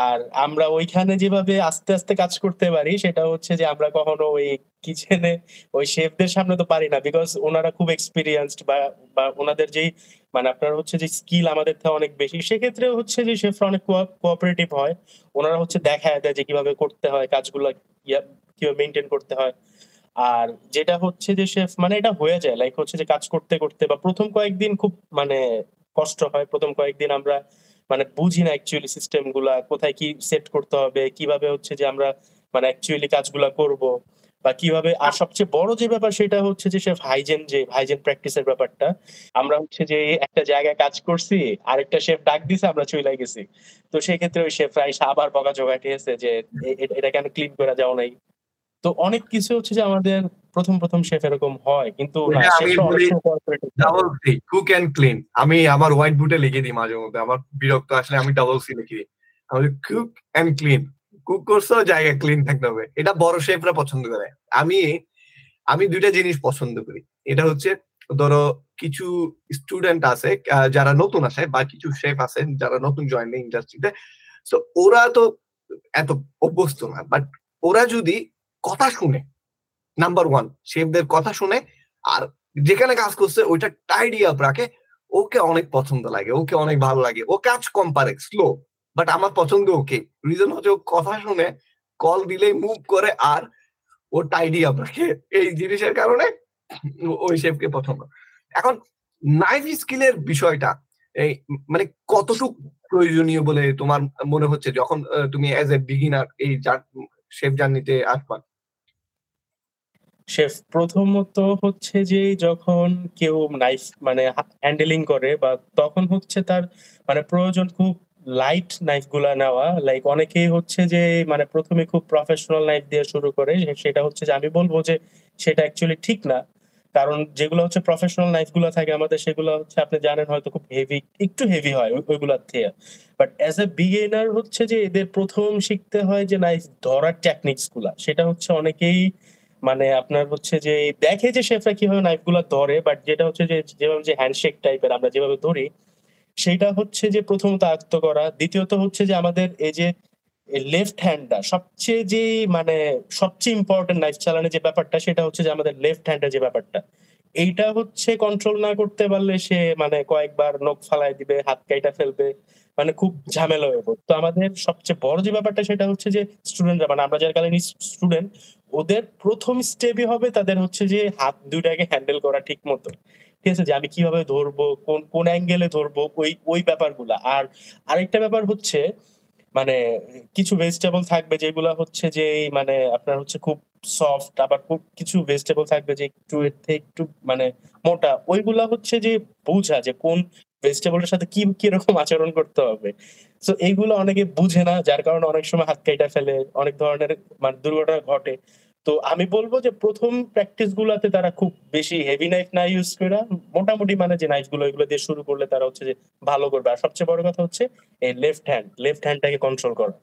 S2: আর আমরা ওইখানে যেভাবে আস্তে আস্তে কাজ করতে পারি সেটা হচ্ছে যে আমরা কখনো ওই কিচেনে ওই শেফদের সামনে তো পারি না বিকজ ওনারা খুব এক্সপিরিয়েন্সড বা বা ওনাদের যেই মানে আপনার হচ্ছে যে স্কিল আমাদের থেকে অনেক বেশি। সেক্ষেত্রে হচ্ছে যে শেফরা অনেক কোঅপারেটিভ হয়। ওনারা হচ্ছে দেখায় দেয় যে কীভাবে করতে হয়, কাজগুলো কীভাবে মেনটেন করতে হয়। আর যেটা হচ্ছে যে শেফ মানে এটা হয়ে যায়। লাইক হচ্ছে যে কাজ করতে করতে বা প্রথম কয়েকদিন খুব মানে কষ্ট হয়। প্রথম কয়েকদিন আমরা মানে বুঝি না অ্যাকচুয়ালি সিস্টেমগুলা, কোথায় কি সেট করতে হবে, কীভাবে হচ্ছে যে আমরা মানে অ্যাকচুয়ালি কাজগুলা করব। বা কীভাবে আর সবচেয়ে বড় যে ব্যাপার সেটা হচ্ছে যে সে হাইজেন যে হাইজেন প্র্যাকটিসের ব্যাপারটা আমরা হচ্ছে যে একটা জায়গায় কাজ করছি আরেকটা শেফ ডাক দিছে আমরা চলে গেছি। তো সেই ক্ষেত্রে ওই শেফ রাইস আবার বকা জোগাটিয়েছে যে এটা কেন ক্লিন করা যাও নাই। তো অনেক কিছু হচ্ছে যে আমাদের প্রথম প্রথম শেফ এরকম হয় কিন্তু
S1: কুক এন্ড ক্লিন আমি আমার হোয়াইট বুটে লিখে দিই মাঝে মধ্যে আমার বিরক্ত আসলে আমি ডাবল সি লিখে দিই। আমি কুক এন্ড ক্লিন কুক করছ জায়গা ক্লিন থাকতে হবে। এটা বড় শেফরা পছন্দ করে। আমি আমি দুইটা জিনিস পছন্দ করি। এটা হচ্ছে, ধরো কিছু স্টুডেন্ট আছে যারা নতুন আসে বা কিছু শেফ আছে যারা নতুন জয়েন ইন্ডাস্ট্রিতে তো। ওরা তো এত অভ্যস্ত না বাট ওরা যদি কথা শুনে নাম্বার ওয়ান শেফদের কথা শুনে, আর যেখানে কাজ করছে ওইটা টাইডি আপ রাখে, ওকে অনেক পছন্দ লাগে, ওকে অনেক ভালো লাগে, ও কাজ কম পারে স্লো বাট আমার পছন্দ ওকে। রিজন হচ্ছে কথা শুনে কল দিলেই মুভ করে আর ও টাইডি আপ রাখে এই জিনিসের কারণে ওই শেফকে পছন্দ। এখন নাইফ স্কিলের বিষয়টা, এই মানে কতটুকু প্রয়োজনীয় বলে তোমার মনে হচ্ছে যখন তুমি অ্যাজ এ বিগিনার এই শেফ জার্নিতে আসবা?
S2: শেফ প্রথমত হচ্ছে যে যখন কেউ নাইফ মানে হ্যান্ডেলিং করে বা তখন হচ্ছে তার মানে প্রয়োজন খুব লাইট নাইফগুলা নেওয়া লাইক অনেকেই হচ্ছে যে মানে প্রথমে খুব প্রফেশনাল নাইফ দিয়ে শুরু করে সেটা হচ্ছে যে, আমি বলব যে, সেটা অ্যাকচুয়ালি ঠিক না। কারণ যেগুলো হচ্ছে প্রফেশনাল নাইফগুলো থাকে আমাদের, সেগুলো হচ্ছে আপনি জানেন হয়তো খুব হেভি একটু হেভি হয় ওইগুলোর থেকে। বাট অ্যাজ এ বিগিনার হচ্ছে যে, এদের প্রথম শিখতে হয় যে নাইফ ধরার টেকনিক্সগুলা। সেটা হচ্ছে অনেকেই মানে আপনার হচ্ছে যে, দেখে যে, শেফরা কীভাবে নাইফগুলা ধরে বাট যেটা হচ্ছে যে, যেভাবে যে হ্যান্ডশেক টাইপের আমরা যেভাবে ধরি সেটা হচ্ছে যে প্রথমত আয়ত্ত করা। দ্বিতীয়ত হচ্ছে যে আমাদের এই যে লেফট হ্যান্ডটা সবচেয়ে যে মানে সবচেয়ে ইম্পর্টেন্ট নাইফ চালানোর যে ব্যাপারটা, সেটা হচ্ছে যে আমাদের লেফট হ্যান্ডের যে ব্যাপারটা। এইটা হচ্ছে কন্ট্রোল না করতে পারলে সে মানে কয়েকবার নখ ফালাই দিবে, হাত কাইটা ফেলবে মানে খুব ঝামেলা হয়ে পড়ে তো আমাদের সবচেয়ে বড় যে ব্যাপারটা, সেটা হচ্ছে যে স্টুডেন্টরা মানে আমরা যারা কালীন স্টুডেন্ট ওদের প্রথম স্টেপই হবে তাদের হচ্ছে যে হাত দুইটাকে হ্যান্ডেল করা ঠিক মতো। ঠিক আছে যে আমি কীভাবে ধরবো, কোন কোন অ্যাঙ্গেলে ধরবো, ওই ওই ব্যাপারগুলা। আর আরেকটা ব্যাপার হচ্ছে মানে কিছু ভেজিটেবল থাকবে যেগুলা হচ্ছে যে মানে আপনার হচ্ছে খুব সফট আবার খুব কিছু ভেজিটেবল থাকবে যে একটু এর থেকে একটু মানে মোটা। ওইগুলা হচ্ছে যে বোঝা যে কোন ভেজিটেবলের সাথে কি কীরকম আচরণ করতে হবে। তো এইগুলো অনেকে বুঝে না, যার কারণে অনেক সময় হাত কাইটা ফেলে, অনেক ধরনের মানে দুর্ঘটনা ঘটে। তো আমি বলব যে প্রথম প্র্যাকটিস গুলাতে তারা খুব বেশি হেভি নাইফ না ইউজ করে, মোটামুটি মানে যে নাইফগুলো এগুলো দিয়ে শুরু করলে তারা হচ্ছে যে ভালো করবে। আর সবচেয়ে বড় কথা হচ্ছে এই লেফট হ্যান্ড লেফট হ্যান্ডটাকে কন্ট্রোল করা।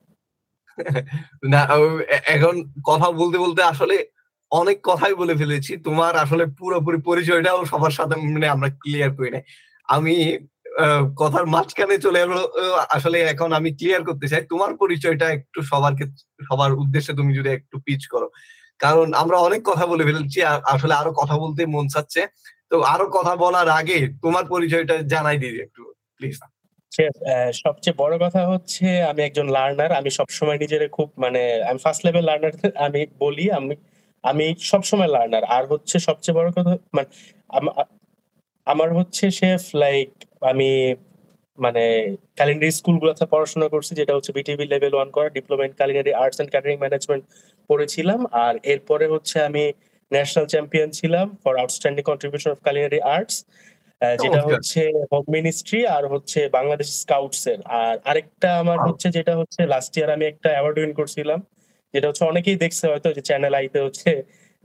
S1: না এখন কথা বলতে বলতে আসলে অনেক কথাই বলে ফেলেছি। তোমার আসলে পুরোপুরি পরিচয়টাও সবার সাথে মানে আমরা ক্লিয়ার করি নাই। আমি কথার মাঝখানে চলে এলো আসলে এখন আমি ক্লিয়ার করতে চাই। তোমার পরিচয়টা একটু সবার সবার উদ্দেশ্যে তুমি যদি একটু পিচ করো। কারণ আমরা অনেক কথা বলে ফেলছি আসলে আরও কথা বলতে মন চাচ্ছে। তো আরও কথা বলার আগে তোমার পরিচয়টা জানাই দিই একটু প্লিজ
S2: সবচেয়ে বড় কথা হচ্ছে আমি একজন লার্নার আমি সবসময় নিজের খুব মানে আমি ফার্স্ট লেভেল লার্নার আমি বলি, আমি আমি সবসময় লার্নার আর হচ্ছে সবচেয়ে বড় কথা মানে আমার হচ্ছে শেফ লাইক আমি মানে ক্যালেন্ডারি স্কুলগুলোতে পড়াশোনা করছি যেটা হচ্ছে বিটিভি লেভেল ওয়ান করা diploma in culinary arts and catering management পড়েছিলাম। আর এরপরে হচ্ছে আমি ন্যাশনাল চ্যাম্পিয়ন ছিলাম for outstanding contribution of culinary arts যেটা হচ্ছে হোম মিনিস্ট্রি আর হচ্ছে বাংলাদেশ স্কাউটস এর। আর আরেকটা আমার হচ্ছে যেটা হচ্ছে লাস্ট ইয়ার আমি একটা অ্যাওয়ার্ড উইন করছিলাম যেটা হচ্ছে অনেকেই দেখছে হয়তো যে চ্যানেল আইতে হচ্ছে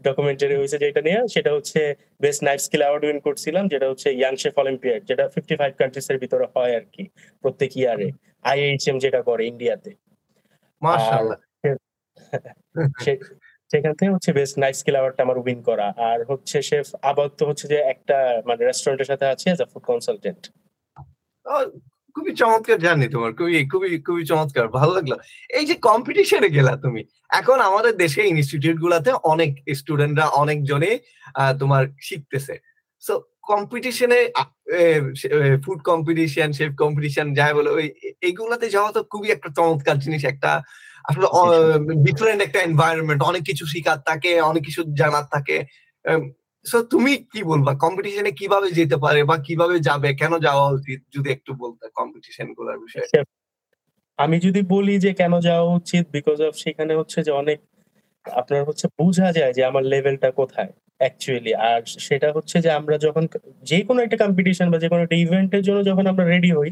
S2: ডকুমেন্টারি হয়েছে যেটা নিয়ে সেটা হচ্ছে best knife skill award win করছিলাম যেটা হচ্ছে ইয়াং শেফ অলিম্পিয়াড যেটা ফিফটি ফাইভ কান্ট্রিজ এর ভিতরে হয় আর কি প্রত্যেক ইয়ারে আইএইচএম যেটা করে ইন্ডিয়াতে। সেখান থেকে হচ্ছে বেস্ট নাইট স্কিল অ্যাওয়ার্ডটা আমার উইন করা আর হচ্ছে শেফ আপাতত হচ্ছে যে একটা মানে রেস্টুরেন্টের সাথে আছে এজ আ ফুড কনসালটেন্ট
S1: খুবই চমৎকার জানি তোমার খুবই খুবই খুবই চমৎকার ভালো লাগল। এই যে কম্পিটিশনে গেলা তুমি এখন আমাদের দেশে ইনস্টিটিউট গুলাতে অনেক স্টুডেন্টরা অনেক জনে তোমার শিখতেছে। সো কম্পিটিশনে ফুড কম্পিটিশন শেফ কম্পিটিশন যাই বলে ওই এইগুলাতে যাওয়া তো খুবই একটা চমৎকার জিনিস একটা আসলে ডিফারেন্ট একটা এনভায়রনমেন্ট অনেক কিছু শিখার থাকে অনেক কিছু জানার থাকে। সো তুমি কি বলবা? কম্পিটিশনে কীভাবে যেতে পারে বা কীভাবে যাবে? কেন যাওয়া উচিত? যদি একটু বলতে কম্পিটিশনগুলার বিষয়ে।
S2: আমি যদি বলি যে কেন যাওয়া উচিত বিকজ অফ সেখানে হচ্ছে যে অনেক আপনার হচ্ছে বোঝা যায় যে আমার লেভেলটা কোথায় অ্যাকচুয়ালি আর সেটা হচ্ছে যে আমরা যখন যে কোনো একটা কম্পিটিশন বা যে কোনো একটা ইভেন্টের জন্য যখন আমরা রেডি হই,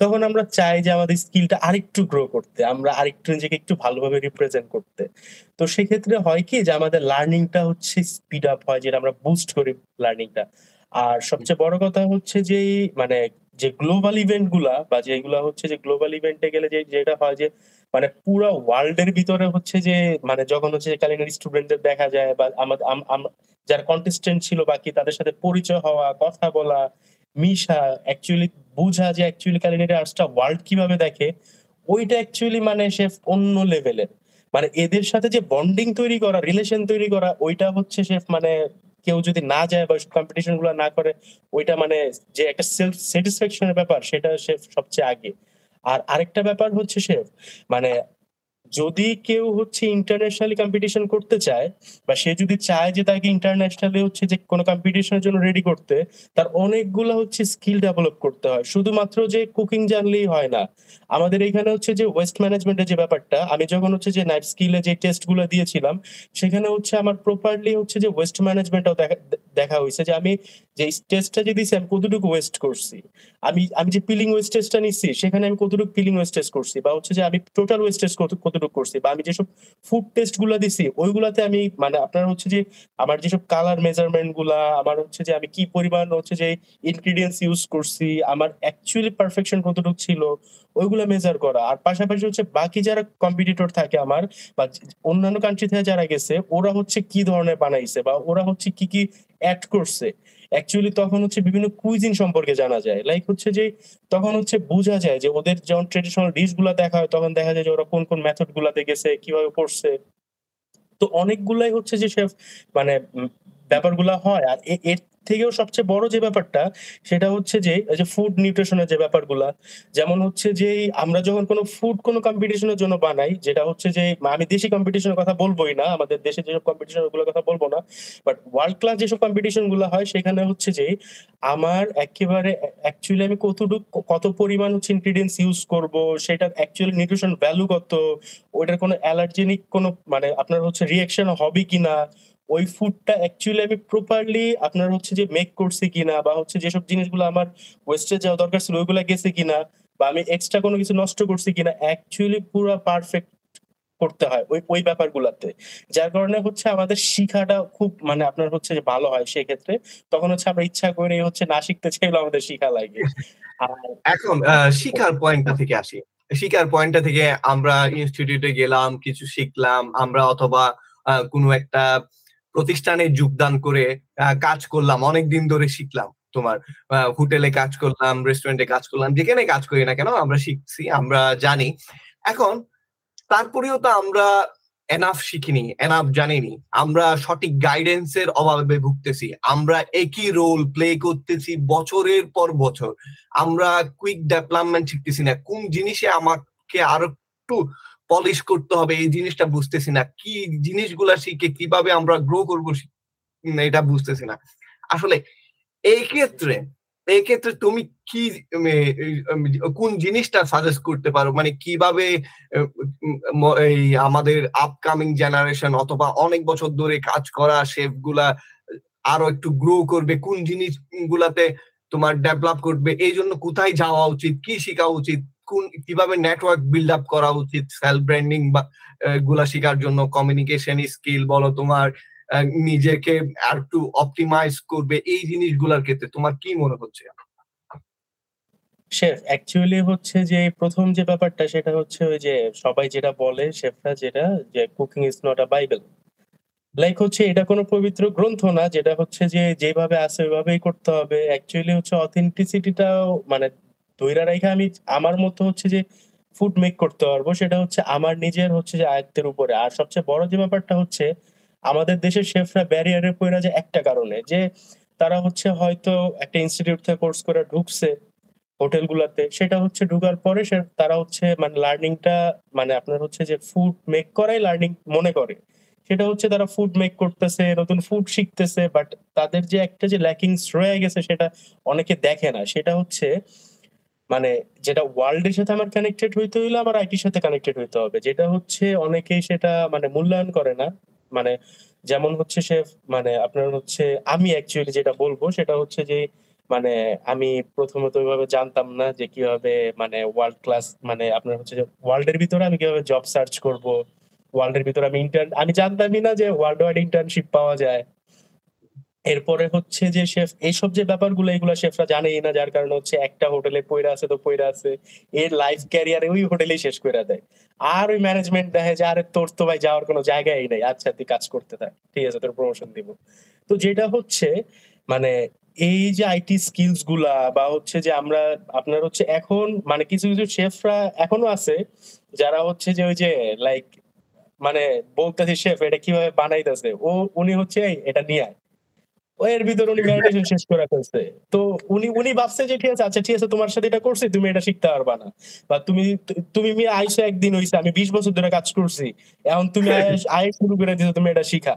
S2: তখন আমরা চাই যে আমাদের স্কিলটা আরেকটু গ্রো করতে, আমরা আরেকটু নিজেকে একটু ভালোভাবে রিপ্রেজেন্ট করতে। তো সেক্ষেত্রে হয় কি যে আমাদের লার্নিংটা হচ্ছে স্পিড আপ হয়, যেটা আমরা বুস্ট করি লার্নিংটা আর সবচেয়ে বড় কথা হচ্ছে যে মানে যে গ্লোবাল ইভেন্টগুলা বা যেগুলা হচ্ছে যে গ্লোবাল ইভেন্টে গেলে যে, যেটা হয় যে মানে পুরো ওয়ার্ল্ডের ভিতরে হচ্ছে যে মানে যখন হচ্ছে কালিনারি স্টুডেন্টদের দেখা যায় বা আমাদের যারা কন্টেস্টেন্ট ছিল বাকি তাদের সাথে পরিচয় হওয়া, কথা বলা, মিশা অ্যাকচুয়ালি বুঝা যে অ্যাকচুয়ালি কালিনারি আর্টসটা ওয়ার্ল্ড কীভাবে দেখে, ওইটা অ্যাকচুয়ালি মানে সে অন্য লেভেলের মানে এদের সাথে যে বন্ডিং তৈরি করা রিলেশন তৈরি করা, ওইটা হচ্ছে সে মানে কেউ যদি না যায় বা কম্পিটিশনগুলো না করে, ওইটা মানে যে একটা সেলফ স্যাটিসফ্যাকশনের ব্যাপার, সেটা সে সবচেয়ে আগে। আর আরেকটা ব্যাপার হচ্ছে সে মানে যদি কেউ হচ্ছে ইন্টারন্যাশনালি কম্পিটিশন করতে চায় বা সে যদি চায় যে তাকে ইন্টারন্যাশনালি হচ্ছে যে কোনো কম্পিটিশনের জন্য রেডি করতে, তার অনেকগুলো হচ্ছে স্কিল ডেভেলপ করতে হয়। শুধুমাত্র যে কুকিং জানলেই হয় না। আমাদের এখানে হচ্ছে যে ওয়েস্ট ম্যানেজমেন্টের যে ব্যাপারটা, আমি যখন হচ্ছে যে নাইট স্কিলে যে টেস্টগুলো দিয়েছিলাম, সেখানে হচ্ছে আমার প্রপারলি হচ্ছে যে ওয়েস্ট ম্যানেজমেন্টটাও দেখা হয়েছে যে আমি যে টেস্টটা যে দিয়েছি, আমি কতটুকু ওয়েস্ট করছি? আমি আমি যে পিলিং ওয়েস্টেজটা নিচ্ছি সেখানে আমি কতটুকু পিলিং ওয়েস্টেজ করছি? বা হচ্ছে যে আমি টোটাল ওয়েস্টেজ কতটুকু করছি বা আমি যেসব ফুড টেস্টগুলা দিছি, ওইগুলাতে আমি মানে আপনার হচ্ছে যে আমার যেসব কালার মেজারমেন্টগুলা, আমার হচ্ছে যে আমি কি পরিমাণ হচ্ছে যে ইনগ্রিডিয়েন্টস ইউজ করছি, আমার অ্যাকচুয়ালি পারফেকশন কতটুকু ছিল, ওইগুলো মেজার করা। আর পাশাপাশি হচ্ছে বাকি যারা কম্পিটিটর থাকে আমার বা অন্যান্য কান্ট্রি থেকে যারা গেছে, ওরা হচ্ছে কি ধরনের বানাইছে বা ওরা হচ্ছে কি কি অ্যাড করছে। অ্যাকচুয়ালি তখন হচ্ছে বিভিন্ন কুইজিন সম্পর্কে জানা যায়। লাইক হচ্ছে যে, তখন হচ্ছে বোঝা যায় যে, ওদের যখন ট্রেডিশনাল ডিশগুলা দেখা হয়, তখন দেখা যায় যে, ওরা কোন কোন মেথড গুলাতে গেছে, কীভাবে করছে। তো অনেকগুলাই হচ্ছে যে সে মানে ব্যাপারগুলা হয়। আর এর থেকেও সবচেয়ে বড় যে ব্যাপারটা, সেটা হচ্ছে যে যে ফুড নিউট্রিশনের যে ব্যাপারগুলা, যেমন হচ্ছে যে, আমরা যখন কোনো ফুড কোনো কম্পিটিশনের জন্য বানাই, যেটা হচ্ছে যে আমি দেশি কম্পিটিশনের কথা বলবোই না, আমাদের দেশে যেসব কম্পিটিশনগুলোর কথা বলব না বাট ওয়ার্ল্ড ক্লাস যেসব কম্পিটিশনগুলো হয়, সেখানে হচ্ছে যে, আমার একেবারে অ্যাকচুয়ালি আমি কতটুকু, কত পরিমাণ হচ্ছে ইনগ্রিডিয়েন্টস ইউজ করব সেটা অ্যাকচুয়ালি নিউট্রিশন ভ্যালু কত, ওইটার কোনো অ্যালার্জেনিক কোনো মানে আপনার হচ্ছে রিয়াকশন হবে কিনা ওই ফুডটা অ্যাকচুয়ালি আমি প্রপারলি আপনার হচ্ছে যে মেক করছি কিনা বা হচ্ছে যেসব জিনিসগুলো আমার ওয়েস্টে যাওয়া দরকার ছিল ওইগুলো গেছে কিনা বা আমি এক্সট্রা কোনো কিছু নষ্ট করছি কিনা অ্যাকচুয়ালি পুরো পারফেক্ট করতে হয় ওই ওই ব্যাপারগুলোতে। যার কারণে হচ্ছে আমাদের শিখাটা খুব মানে আপনার হচ্ছে যে ভালো হয় সেই ক্ষেত্রে তখন হচ্ছে আমরা ইচ্ছা করে হচ্ছে না শিখতে চাইলেও আমাদের শিখা লাগে।
S1: এখন শিখার পয়েন্টটা থেকে আসি। শিখার পয়েন্টটা থেকে আমরা ইনস্টিটিউটে গেলাম, কিছু শিখলাম, আমরা অথবা কোনো একটা প্রতিষ্ঠানে যোগদান করে কাজ করলাম অনেক দিন ধরে শিখলাম তোমার হোটেলে কাজ করলাম, রেস্টুরেন্টে কাজ করলাম, যেখানে কাজ করি না কেন আমরা শিখছি, আমরা জানি। এখন তারপরেও তো আমরা এনাফ শিখিনি এনাফ জানিনি। আমরা সঠিক গাইডেন্সের অভাবে ভুগতেছি। আমরা একই রোল প্লে করতেছি বছরের পর বছর। আমরা কুইক ডেভেলপমেন্ট শিখতেছি না। কোন জিনিসে আমাকে আরও একটু পলিশ করতে হবে, এই জিনিসটা বুঝতেছি না। কি জিনিসগুলা শিখে কীভাবে আমরা গ্রো করব এটা বুঝতেছি না। আসলে এই ক্ষেত্রে এই ক্ষেত্রে তুমি কি কোন জিনিসটা সাজেস্ট করতে পারো? মানে কীভাবে এই আমাদের আপকামিং জেনারেশন অথবা অনেক বছর ধরে কাজ করা শেফগুলা আরও একটু গ্রো করবে, কোন জিনিস গুলাতে তোমার ডেভেলপ করবে, এই জন্য কোথায় যাওয়া উচিত, কি শেখা উচিত? কোন, কীভাবে নেটওয়ার্ক বিল্ড আপ করা উচিত? সেলফ ব্র্যান্ডিং বা গুলা শেখার জন্য কমিউনিকেশন স্কিল বলো তোমার নিজেকে আর একটু অপটিমাইজ করবে, এই জিনিসগুলোর ক্ষেত্রে তোমার কি মনে হচ্ছে?
S2: শেফ অ্যাকচুয়ালি হচ্ছে যে, প্রথম যে ব্যাপারটা সেটা হচ্ছে ওই যে, সবাই যেটা বলে শেফরা যেটা, যে cooking is not a bible like হচ্ছে এটা কোনো পবিত্র গ্রন্থ না, যেটা হচ্ছে যে, যেভাবে আছে ওইভাবেই করতে হবে। অ্যাকচুয়ালি হচ্ছে অথেন্টিসিটিটাও মানে ধৈরা রেখে আমি আমার মতো হচ্ছে যে ফুড মেক করতে পারব, সেটা হচ্ছে আমার নিজের হচ্ছে যে আয়ত্তের উপরে। আর সবচেয়ে বড় যে ব্যাপারটা হচ্ছে, আমাদের দেশের শেফরা ব্যারিয়ারে পড়ে যায় একটা কারণে, যে তারা হচ্ছে হয়তো একটা ইনস্টিটিউট থেকে কোর্স করে ঢুকছে হোটেলগুলোতে, সেটা হচ্ছে ঢুকার পরে সে তারা হচ্ছে মানে লার্নিংটা মানে আপনার হচ্ছে যে ফুড মেক করাই লার্নিং মনে করে। সেটা হচ্ছে তারা ফুড মেক করতেছে, নতুন ফুড শিখতেছে বাট তাদের যে একটা যে ল্যাকিংস রয়ে গেছে, সেটা অনেকে দেখে না। সেটা হচ্ছে মানে যেটা ওয়ার্ল্ডের সাথে আমার কানেক্টেড হইতে হইলে আমার আইটির সাথে কানেক্টেড হইতে হবে। যেটা হচ্ছে অনেকেই সেটা মানে মূল্যায়ন করে না। মানে যেমন হচ্ছে সে মানে আপনার হচ্ছে আমি অ্যাকচুয়ালি যেটা বলব সেটা হচ্ছে যে মানে আমি প্রথমত ওইভাবে জানতাম না যে কীভাবে মানে ওয়ার্ল্ড ক্লাস মানে আপনার হচ্ছে যে ওয়ার্ল্ডের ভিতরে আমি কীভাবে জব সার্চ করব। ওয়ার্ল্ডের ভিতরে আমি ইন্টার্ন আমি জানতামই না যে ওয়ার্ল্ড ওয়াইড ইন্টার্নশিপ পাওয়া যায়। এরপরে হচ্ছে যে শেফ, এইসব যে ব্যাপারগুলো, এগুলো শেফরা জানেই না, যার কারণে হচ্ছে একটা হোটেলে পয়রা আছে তো পয়রা আছে। এর লাইফ ক্যারিয়ারে ওই হোটেলেই শেষ করে দেয়। আর ওই ম্যানেজমেন্ট দেখে যে, আরে, তোর তো ভাই যাওয়ার কোনো জায়গাই নেই আচ্ছা তুই কাজ করতে থাক, ঠিক আছে, তোর প্রমোশন দিব। তো যেটা হচ্ছে মানে এই যে আইটি স্কিলসগুলা বা হচ্ছে যে আমরা, আপনার হচ্ছে এখন মানে কিছু কিছু শেফরা এখনও আছে, যারা হচ্ছে যে ওই যে লাইক মানে বলতেছে, শেফ, এটা কীভাবে বানাইতেছে? ও, উনি হচ্ছে এটা নিয়ে আয়। এর ভিতর উনি ম্যাডিটেশন শেষ করে ফেলছে। তো উনি উনি ভাবছে যে ঠিক আছে আচ্ছা ঠিক আছে তোমার সাথে এটা করছি তুমি এটা শিখতে পারবা না। বা তুমি তুমি মি আইসো একদিন হইছে আমি বিশ বছর ধরে কাজ করছি এখন তুমি আয় শুরু করে দিছো তুমি এটা শিখা।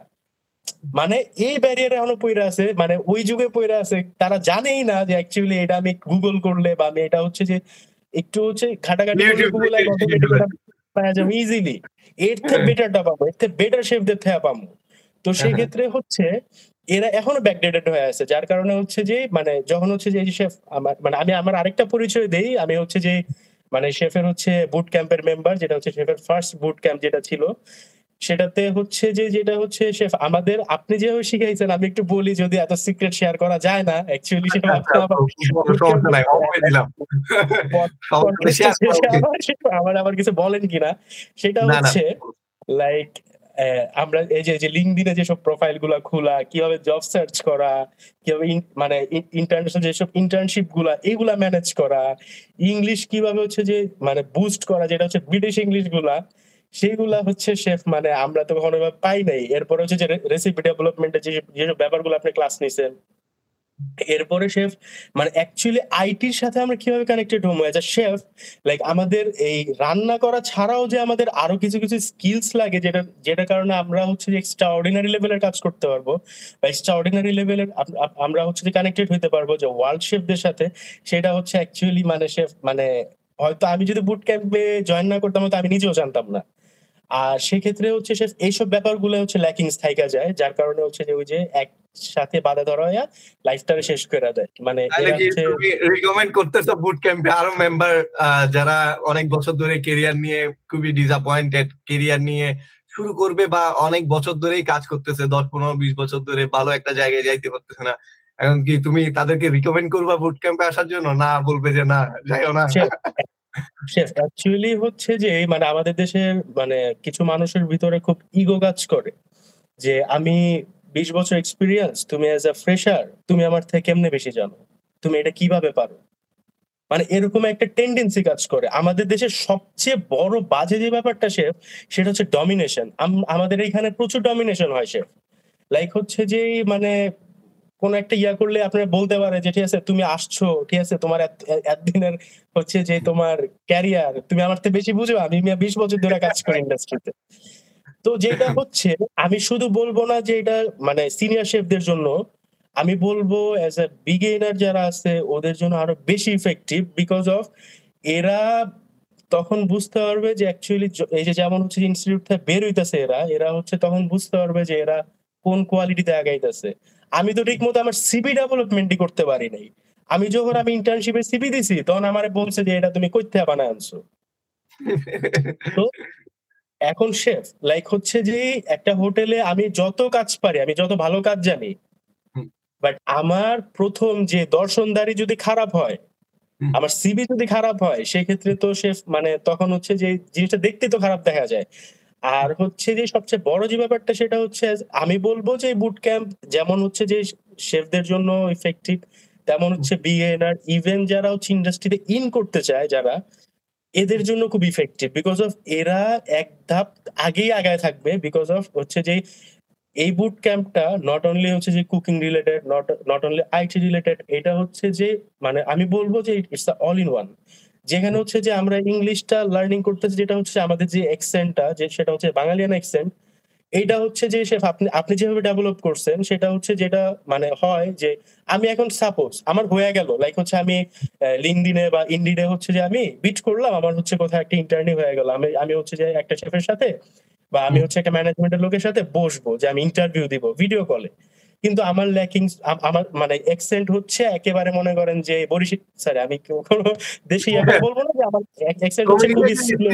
S2: মানে এই ব্যারিয়ারে এখনও পইরা আছে মানে ওই যুগে পইরা আছে তারা জানেই না যে অ্যাকচুয়ালি এটা আমি গুগল করলে বা আমি এটা হচ্ছে যে একটু হচ্ছে ঘাটাঘাটি গুগল পাওয়া যাবে ইজিলি এর থেকে বেটারটা পাবো এর থেকে বেটার শেফদের থেকে পাবো। তো সেই ক্ষেত্রে হচ্ছে এরা এখনও ব্যাকডেটেড হয়ে আছে যার কারণে হচ্ছে যে মানে যখন হচ্ছে যে শেফ আমার মানে আমি আমার আরেকটা পরিচয় দেই আমি হচ্ছে যে মানে শেফের হচ্ছে বুট ক্যাম্পের মেম্বার যেটা হচ্ছে শেফের ফার্স্ট বুট ক্যাম্প যেটা ছিল সেটাতে হচ্ছে যে যেটা হচ্ছে শেফ আমাদের আপনি যেভাবে শিখাইছেন আমি একটু বলি যদি এত সিক্রেট শেয়ার করা যায় না অ্যাকচুয়ালি সেটা আমার আবার কিছু বলেন কিনা? সেটা হচ্ছে লাইক আমরা এই যে যে লিঙ্কডিনে যেসব প্রোফাইলগুলা খোলা, কীভাবে জব সার্চ করা, কীভাবে মানে ইন্টারন্যাশনাল যেসব ইন্টার্নশিপগুলা এগুলা ম্যানেজ করা ইংলিশ কীভাবে হচ্ছে যে মানে বুস্ট করা, যেটা হচ্ছে ব্রিটিশ ইংলিশগুলা, সেইগুলা হচ্ছে শেফ মানে আমরা তো কখনো পাই নাই। এরপর হচ্ছে যে রেসিপি ডেভেলপমেন্টের যে যেসব ব্যাপারগুলো আপনি ক্লাস নিছেন এরপরে শেফ মানে অ্যাকচুয়ালি আইটির সাথে আমরা কীভাবে কানেক্টেড হব? এজ শেফ লাইক আমাদের এই রান্না করা ছাড়াও যে আমাদের আরও কিছু কিছু স্কিলস লাগে যেটা যেটা কারণে আমরা হচ্ছে যে এক্সট্রা অর্ডিনারি লেভেলের কাজ করতে পারব বা এক্সট্রা অর্ডিনারি লেভেলের আমরা হচ্ছে যে কানেক্টেড হইতে পারব যে ওয়ার্ল্ড শেফদের সাথে। সেটা হচ্ছে অ্যাকচুয়ালি মানে শেফ মানে হয়তো আমি যদি বুট ক্যাম্পে জয়েন না করতাম তো আমি নিজেও জানতাম না। আর সেক্ষেত্রে হচ্ছে সে এইসব ব্যাপারগুলো হচ্ছে ল্যাকিং থাইকা যায়, যার কারণে হচ্ছে যে ওই যে একসাথে বাধা ধরা হয় লাইফটারে শেষ করে দেয়। মানে
S1: রিকমেন্ড করতেছো বুট ক্যাম্পে আরও মেম্বার যারা অনেক বছর ধরে কেরিয়ার নিয়ে খুবই ডিসঅ্যাপয়েন্টেড কেরিয়ার নিয়ে শুরু করবে বা অনেক বছর ধরেই কাজ করতেছে দশ পনেরো বিশ বছর ধরে ভালো একটা জায়গায় যাইতে পারতেছে না। এখন কি তুমি তাদেরকে রিকমেন্ড করবা বুট ক্যাম্পে আসার জন্য? না বলবে যে না যাইও না।
S2: অ্যাকচুয়ালি হচ্ছে যে মানে আমাদের দেশের মানে কিছু মানুষের ভিতরে খুব ইগো কাজ করে। যে আমি বিশ বছর এক্সপিরিয়েন্স তুমি অ্যাজ আ ফ্রেশার তুমি আমার থেকে কেমনে বেশি জানো? তুমি এটা কীভাবে পারো? মানে এরকম একটা টেন্ডেন্সি কাজ করে। আমাদের দেশের সবচেয়ে বড় বাজে যে ব্যাপারটা শেফ সেটা হচ্ছে ডমিনেশন আমাদের এখানে প্রচুর ডমিনেশন হয় শেফ লাইক হচ্ছে যে মানে কোন একটা ইয়া করলে আপনারা বলতে পারে যে, ঠিক আছে, তুমি আসছো, ঠিক আছে, তোমার একদিনের হচ্ছে যে তোমার ক্যারিয়ার তুমি আমার থেকে বেশি বুঝো, আমি বিশ বছর ধরে কাজ করি ইন্ডাস্ট্রিতে তো যেটা হচ্ছে আমি শুধু বলব না যে এটা মানে সিনিয়র শেফদের জন্য আমি বলব অ্যাজ এ বিগেনার যারা আছে ওদের জন্য আরও বেশি ইফেক্টিভ বিকজ অফ এরা তখন বুঝতে পারবে যে অ্যাকচুয়ালি এই যে যেমন হচ্ছে ইনস্টিটিউট থেকে বের হইতেছে এরা এরা হচ্ছে তখন বুঝতে পারবে যে এরা কোন কোয়ালিটিতে আগাইতেছে। আমি তো ঠিক মতো আমার সিবি ডেভেলপমেন্টই করতে পারি নাই। আমি যখন আমি ইন্টার্নশিপে সিবি দিছি তখন আমার বলছে যে এটা তুমি কইতে বানায় আনছো। তো এখন শেফ লাইক হচ্ছে যে একটা হোটেলে আমি যত কাজ পারি আমি যত ভালো কাজ জানি বাট আমার প্রথম যে দর্শনদারি যদি খারাপ হয় আমার সিবি যদি খারাপ হয় সেক্ষেত্রে তো শেফ মানে তখন হচ্ছে যে জিনিসটা দেখতে তো খারাপ দেখা যায়। আর হচ্ছে যে সবচেয়ে বড় যে ব্যাপারটা সেটা হচ্ছে আমি বলব যে বুট ক্যাম্প যেমন হচ্ছে যে শেফদের জন্য ইফেক্টিভ তেমন হচ্ছে বিএনআর ইভেন যারা হচ্ছে ইন্ডাস্ট্রিতে ইন করতে চায় যারা এদের জন্য খুব ইফেক্টিভ বিকজ অফ এরা এক ধাপ আগেই আগায় থাকবে বিকজ অফ হচ্ছে যে এই বুট ক্যাম্পটা নট অনলি হচ্ছে যে cooking related not not only IT related এটা হচ্ছে যে মানে আমি বলব যে ইটস অল ইন ওয়ান যেখানে হচ্ছে যে আমরা ইংলিশটা লার্নিং করতেছি যেটা হচ্ছে আমাদের যে এক্সেন্টটা যে সেটা হচ্ছে বাঙালিয়ান এক্সেন্ট এইটা হচ্ছে যে শেফ আপনি আপনি যেভাবে ডেভেলপ করছেন সেটা হচ্ছে যেটা মানে হয় যে আমি এখন সাপোজ আমার হয়ে গেল লাইক হচ্ছে আমি লিঙ্কডিনে বা ইন্ডিডে হচ্ছে যে আমি বিট করলাম আমার হচ্ছে কোথাও একটা ইন্টারনি হয়ে গেল আমি আমি হচ্ছে যে একটা শেফের সাথে বা আমি হচ্ছে একটা ম্যানেজমেন্টের লোকের সাথে বসবো যে আমি ইন্টারভিউ দিব ভিডিও কলে কিন্তু আমার ল্যাকিং আমার মানে এক্সেন্ট হচ্ছে একেবারে মনে করেন যে বরিশি স্যার আমি কোনো দেশে বলব না যে আমার এক্সেন্ট হচ্ছে খুবই স্লো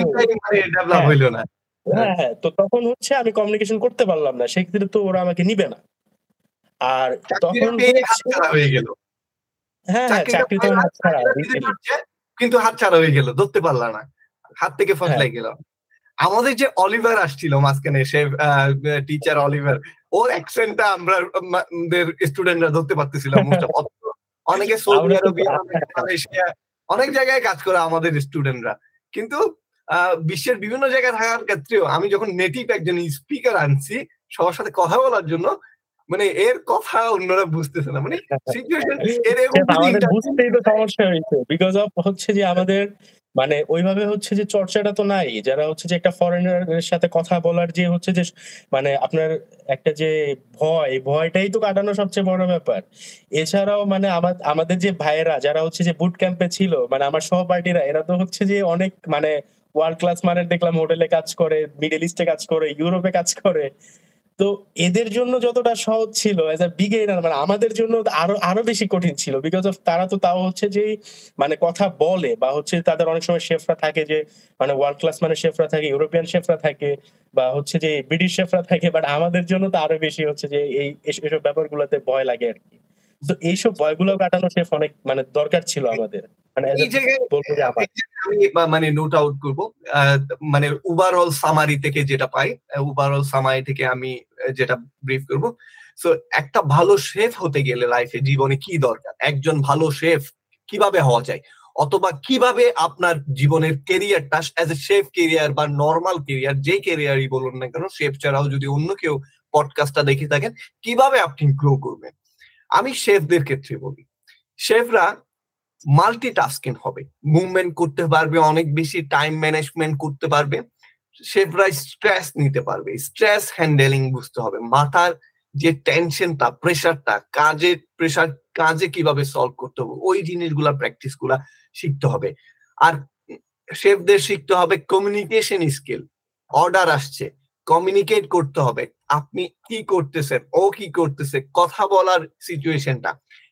S2: হ্যাঁ হ্যাঁ তো তখন হচ্ছে আমি কমিউনিকেশন করতে পারলাম না। সেক্ষেত্রে তো ওরা আমাকে নিবে না। আর তখন হয়ে গেল। হ্যাঁ হ্যাঁ চাকরি তো
S1: কিন্তু হাত ছাড়া হয়ে গেল ধরতে পারলাম না। হাত থেকে ফসলাই। গেল। আমাদের যে অলিভার আসছিল মাঝখানে সে টিচার অলিভার ওর অ্যাকসেন্টটা আমরা স্টুডেন্টরা ধরতে পারতেছিলাম অনেকে সৌদি আরবিয়া মালয়েশিয়া অনেক জায়গায় কাজ করে আমাদের স্টুডেন্টরা কিন্তু বিশ্বের বিভিন্ন জায়গায় থাকার ক্ষেত্রেও আমি যখন নেটিভ একজন স্পিকার আনছি সবার সাথে কথা বলার জন্য মানে এর কথা অন্যরা বুঝতেছে না। মানে সিচুয়েশন
S2: বুঝতেই তো সমস্যা হয়েছে। বিকজ অফ হচ্ছে যে আমাদের মানে ওইভাবে হচ্ছে যে চর্চাটা তো নাই। যারা হচ্ছে যে একটা ফরেনারের সাথে কথা বলার যে হচ্ছে যে মানে আপনার একটা যে ভয় ভয়টাই তো কাটানো সবচেয়ে বড় ব্যাপার। এছাড়াও মানে আমাদের যে ভাইয়েরা যারা হচ্ছে যে বুট ক্যাম্পে ছিল মানে আমার সহপাঠীরা এরা তো হচ্ছে যে অনেক মানে ওয়ার্ল্ড ক্লাস মানের দেখলাম হোটেলে কাজ করে মিডল ইস্টে কাজ করে ইউরোপে কাজ করে। তো এদের জন্য যতটা সহজ ছিল এজ আ বিগেনার মানে আমাদের জন্য আরও আরও বেশি কঠিন ছিল। বিকজ অফ তারা তো তাও হচ্ছে যে মানে কথা বলে বা হচ্ছে তাদের অনেক সময় শেফরা থাকে যে মানে ওয়ার্ল্ড ক্লাস মানে শেফরা থাকে ইউরোপিয়ান শেফরা থাকে বা হচ্ছে যে ব্রিটিশ শেফরা থাকে বাট আমাদের জন্য তো আরও বেশি হচ্ছে যে, এই এসব ব্যাপারগুলোতে ভয় লাগে আর কি। তো এইসব ভয়গুলো কাটানো শেফ অনেক মানে দরকার ছিল আমাদের। মানে
S1: মানে নোট আউট করব মানে ওভারঅল সামারি থেকে যেটা পাই ওভারঅল সামারি থেকে আমি যেটা ব্রিফ করব। সো একটা ভালো শেফ হতে গেলে লাইফে জীবনে কি দরকার? একজন ভালো শেফ কীভাবে হওয়া যায়? অথবা কীভাবে আপনার জীবনের কেরিয়ারটা অ্যাজ এ শেফ কেরিয়ার বা নর্মাল কেরিয়ার যে কেরিয়ারই বলুন না কেন শেফ ছাড়াও যদি অন্য কেউ পডকাস্টটা দেখে থাকেন কীভাবে আপনি গ্রো করবেন? আমি শেফদের ক্ষেত্রে বলি শেফরা মাল্টিটাস্কিং হবে। মুভমেন্ট করতে পারবে, অনেক বেশি টাইম ম্যানেজমেন্ট করতে পারবে, সে প্রায় স্ট্রেস নিতে পারবে। স্ট্রেস হ্যান্ডেলিং বুঝতে হবে। মাথার যে টেনশনটা প্রেশারটা কাজের প্রেশার কাজে কীভাবে সলভ করতে হবে, ওই জিনিসগুলা প্র্যাকটিসগুলা শিখতে হবে। আর শেফদের শিখতে হবে কমিউনিকেশন স্কিল অর্ডার আসছে কমিউনিকেট করতে হবে, আপনি কি করতেছেন, ও কি করতেছে, কথা বলার সিচুয়েশনটা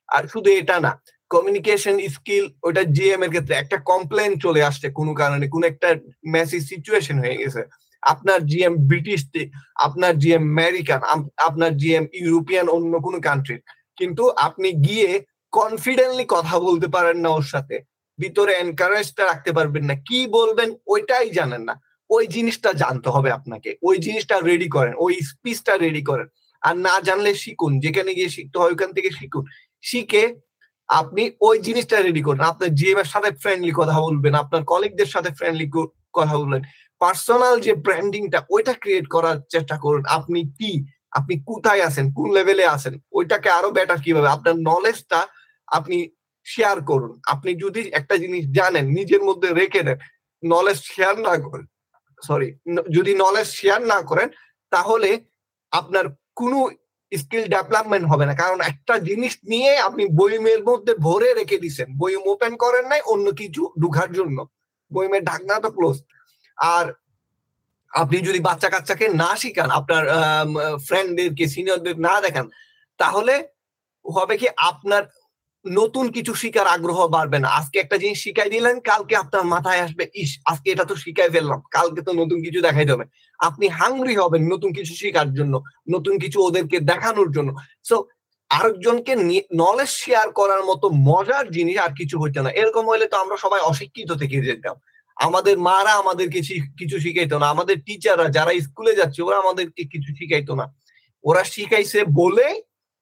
S1: আর শুধু এটা না কমিউনিকেশন স্কিল ওটা জিএম এর ক্ষেত্রে একটা কমপ্লেন চলে আসছে কোনো কারণে, কোন একটা মেসি সিচুয়েশন হয়ে গেছে। আপনার জিএম ব্রিটিশ আপনার জিএম আমেরিকান আপনার জিএম ইউরোপিয়ান অন্য কোনো কান্ট্রির কিন্তু আপনি গিয়ে কনফিডেন্টলি কথা বলতে পারেন না ওর সাথে। ভিতরে এনকারেজটা রাখতে পারবেন না। কি বলবেন ওইটাই জানেন না। ওই জিনিসটা জানতে হবে আপনাকে। ওই জিনিসটা রেডি করেন। ওই স্পিচটা রেডি করেন। আর না জানলে শিখুন। যেখানে গিয়ে শিখতে হয়, ওখান থেকে শিখুন। শিখে আপনি ওই জিনিসটা রেডি করেন। আপনার জিএম এর সাথে ফ্রেন্ডলি কথা বলবেন, আপনার কলিগদের সাথে ফ্রেন্ডলি কথা বলবেন। পার্সোনাল যে ব্র্যান্ডিংটা ওইটা ক্রিয়েট করার চেষ্টা করুন। আপনি কি? আপনি কোথায় আছেন? কোন লেভেলে আছেন? ওইটাকে আরও বেটার কীভাবে? আপনার নলেজটা আপনি শেয়ার করুন। আপনি যদি একটা জিনিস জানেন, নিজের মধ্যে রেখে দেন নলেজ শেয়ার না করেন সরি যদি নলেজ শেয়ার না করেন, তাহলে আপনার কোনো স্কিল ডেভেলপমেন্ট হবে না। কারণ একটা জিনিস নিয়ে আপনি বইমের মধ্যে ভরে রেখে দিচ্ছেন বইম ওপেন করেন নাই, অন্য কিছু ঢুকার জন্য। বইমের ঢাকনা তো ক্লোজ আর আপনি যদি বাচ্চা কাচ্চাকে না শিখান, আপনার ফ্রেন্ডদেরকে সিনিয়রদের না দেখান, তাহলে হবে কি আপনার নতুন কিছু শিকার আগ্রহ বাড়বে না। আজকে একটা জিনিস শিখাই দিলেন, কালকে আপনার মাথায় আসবে, ইস, আজকে এটা তো শিখাই ফেললাম, কালকে তো নতুন কিছু দেখাই দেবে আপনি হাংরি হবেন নতুন কিছু শেখার জন্য, নতুন কিছু ওদেরকে দেখানোর জন্য। সো আরেকজনকে নলেজ শেয়ার করার মতো মজার জিনিস আর কিছু হচ্ছে না। এরকম হলে তো আমরা সবাই অশিক্ষিত থেকে যেতাম। আমাদের মারা আমাদেরকে কিছু শিখাইতো না। আমাদের টিচাররা যারা স্কুলে যাচ্ছে, ওরা আমাদেরকে কিছু শিখাইতো না। ওরা শিখাইছে বলে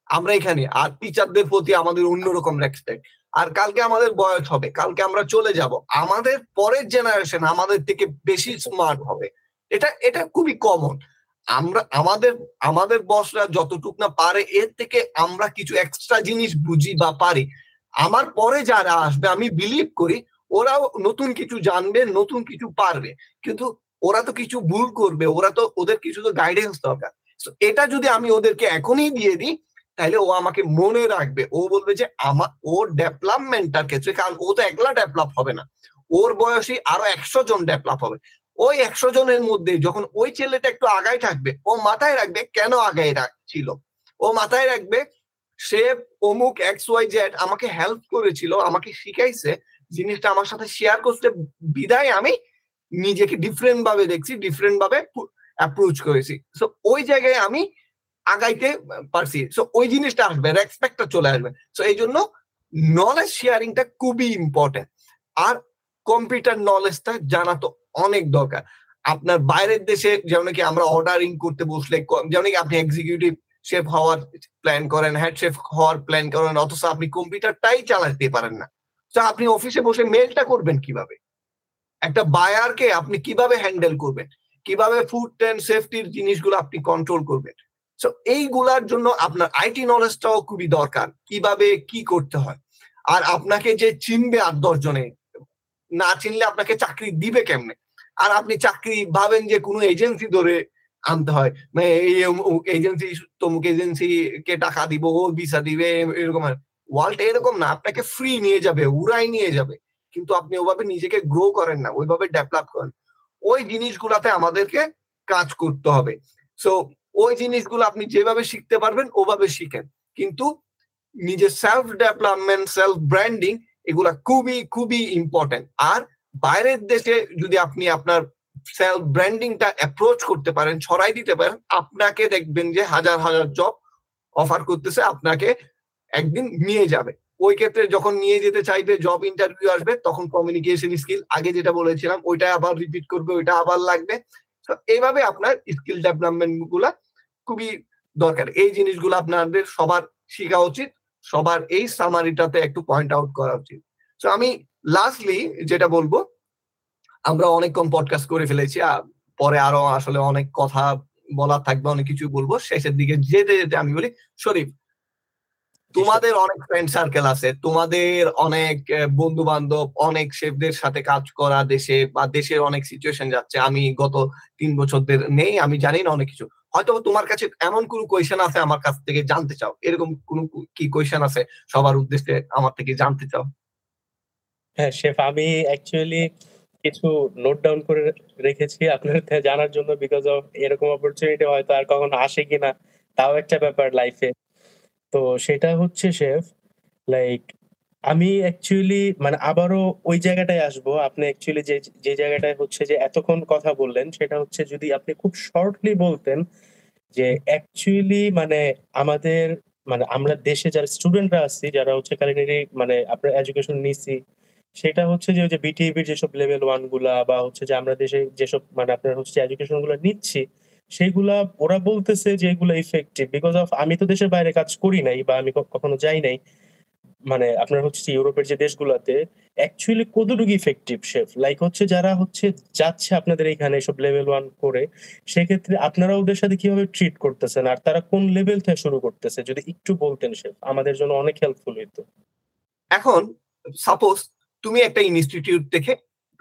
S1: আমরা এখানে, আর টিচারদের প্রতি আমাদের অন্যরকম রেসপেক্ট আর কালকে আমাদের বয়স হবে, কালকে আমরা চলে যাব। আমাদের পরের জেনারেশন আমাদের থেকে বেশি স্মার্ট হবে। এটা এটা খুবই কমন আমরা, আমাদের আমাদের বসরা যতটুক না পারে, এর থেকে আমরা কিছু এক্সট্রা জিনিস বুঝি বা পারি। আমার পরে যারা আসবে, আমি বিলিভ করি, ওরাও নতুন কিছু জানবে, নতুন কিছু পারবে। কিন্তু ওরা তো কিছু ভুল করবে, ওরা তো, ওদের কিছু তো গাইডেন্স দরকার। এটা যদি আমি ওদেরকে এখনই দিয়ে দিই তাহলে ও আমাকে মনে রাখবে। ও বলবে যে আমার ওর ডেভেলপমেন্টটার ক্ষেত্রে কারণ ও তো একলা ডেভেলপ হবে না। ওর বয়সী আরও একশো জন ডেভেলপ হবে। ওই একশো জনের মধ্যে যখন ওই ছেলেটা একটু আগায় থাকবে, ও মাথায় রাখবে কেন আগায় ছিল ও মাথায় রাখবে, সে অমুক এক্স ওয়াই জেড আমাকে হেল্প করেছিল, আমাকে শিখাইছে, জিনিসটা আমার সাথে শেয়ার করতে, বিদায় আমি নিজেকে ডিফারেন্ট ভাবে দেখছি ডিফারেন্ট ভাবে অ্যাপ্রোচ করেছি। সো ওই জায়গায় আমি আগাইতে পারছি। সো ওই জিনিসটা আসবে রেসপেক্টটা চলে আসবে। সো এই জন্য নলেজ শেয়ারিংটা খুবই ইম্পর্টেন্ট আর কম্পিউটার নলেজটা জানা তো অনেক দরকার। আপনার বাইরের দেশে যেমন কি আমরা অর্ডারিং করতে বসলে, যেমন কি আপনি এক্সিকিউটিভ শেফ হওয়ার প্ল্যান করেন হেড শেফ হওয়ার প্ল্যান করেন, অথচ আপনি কম্পিউটারটাই চালাতে পারেন না। তো আপনি অফিসে বসে মেলটা করবেন কীভাবে? একটা বায়ারকে আপনি কীভাবে হ্যান্ডেল করবেন? কীভাবে ফুড অ্যান্ড সেফটির জিনিসগুলো আপনি কন্ট্রোল করবেন? সো এইগুলার জন্য আপনার আইটি নলেজটাও খুবই দরকার, কীভাবে কি করতে হয়। আর আপনাকে যে চিনবে আর দশজনে না চিনলে আপনাকে চাকরি দিবে কেমনে? আর আপনি চাকরি ভাবেন যে কোনো এজেন্সি ধরে আনতে হয় মানে এই এজেন্সি তমুক এজেন্সি কে টাকা দিব, ও ভিসা দিবে এরকম ওয়ার্ল্ড এরকম না, আপনাকে ফ্রি নিয়ে যাবে, উড়াই নিয়ে যাবে। কিন্তু আপনি ওভাবে নিজেকে গ্রো করেন না, ওইভাবে ডেভেলপ করেন। ওই জিনিসগুলাতে আমাদেরকে কাজ করতে হবে। সো ওই জিনিসগুলো আপনি যেভাবে শিখতে পারবেন, ওভাবে শিখেন। কিন্তু নিজের সেলফ ডেভেলপমেন্ট সেলফ ব্র্যান্ডিং এগুলা খুবই খুবই ইম্পর্টেন্ট আর বাইরের দেশে যদি আপনি আপনার সেলফ ব্র্যান্ডিংটা অ্যাপ্রোচ করতে পারেন, ছড়াই দিতে পারেন, আপনাকে দেখবেন যে হাজার হাজার জব অফার করতেছে, আপনাকে একদিন নিয়ে যাবে। ওই ক্ষেত্রে যখন নিয়ে যেতে চাইবে জব ইন্টারভিউ আসবে, তখন কমিউনিকেশন স্কিল আগে যেটা বলেছিলাম, ওইটা আবার রিপিট করবে, ওইটা আবার লাগবে। তো এইভাবে আপনার স্কিল ডেভেলপমেন্টগুলা খুবই দরকার। এই জিনিসগুলো আপনাদের সবার শেখা উচিত, সবার এই সামারিটাতে একটু পয়েন্ট আউট করা উচিত। তো আমি লাস্টলি যেটা বলব, আমরা অনেক কম পডকাস্ট করে ফেলেছি পরে আরও আসলে অনেক কথা বলার থাকবে, অনেক কিছু বলব। শেষের দিকে যেতে যেতে আমি বলি, শরীফ, তোমাদের অনেক ফ্রেন্ড সার্কেল আছে, তোমাদের অনেক বন্ধু বান্ধব অনেক শেফদের সাথে কাজ করা দেশে বা দেশের অনেক সিচুয়েশন যাচ্ছে। আমি গত তিন বছরদের নেই, আমি জানি না অনেক কিছু। হয়তো তোমার কাছে এমন কোন কোয়েশন আছে আমার কাছ থেকে জানতে চাও। এরকম কোন কি কোয়েশন আছে সবার উদ্দেশ্যে আমার থেকে জানতে চাও?
S2: হ্যাঁ শেফ, আমি অ্যাকচুয়ালি কিছু নোট ডাউন করে রেখেছি আপনার জানার জন্য বিকজ অফ এরকম অপরচুনিটি হয়তো আর কখনো আসে কিনা, তাও একটা ব্যাপার লাইফে তো সেটা হচ্ছে, শেফ লাইক আমি অ্যাকচুয়ালি মানে আবারও ওই জায়গাটায় আসব। আপনি অ্যাকচুয়ালি যে যে জায়গাটায় হচ্ছে যে এতক্ষণ কথা বললেন, সেটা হচ্ছে যদি আপনি খুব শর্টলি বলতেন যে অ্যাকচুয়ালি মানে আমাদের মানে আমরা দেশে যারা স্টুডেন্টরা আছি, যারা হচ্ছে কালিনারি মানে আপনার এডুকেশন নিছি, সেটা হচ্ছে যে ওই যে বিটিভির যেসব লেভেল ওয়ানগুলা বা হচ্ছে যে আমরা দেশে যেসব মানে আপনার হচ্ছে এডুকেশনগুলো নিচ্ছি সেইগুলা ওরা বলতেছে যে এগুলো ইফেক্টিভ বিকজ অফ আমি তো দেশের বাইরে কাজ করি নাই বা আমি কখনো যাই নাই। মানে আপনার হচ্ছে ইউরোপের যে দেশগুলাতে অ্যাকচুয়ালি কতটুকু ইফেক্টিভ শেফ লাইক হচ্ছে যারা হচ্ছে যাচ্ছে আপনাদের এখানে সব লেভেল ওয়ান করে, সেক্ষেত্রে আপনারা ওদের সাথে কীভাবে ট্রিট করতেছেন? আর তারা কোন লেভেল থেকে শুরু করতেছে? যদি একটু বলতেন শেফ আমাদের জন্য অনেক হেল্পফুল হইতো।
S1: এখন সাপোজ তুমি একটা ইনস্টিটিউট থেকে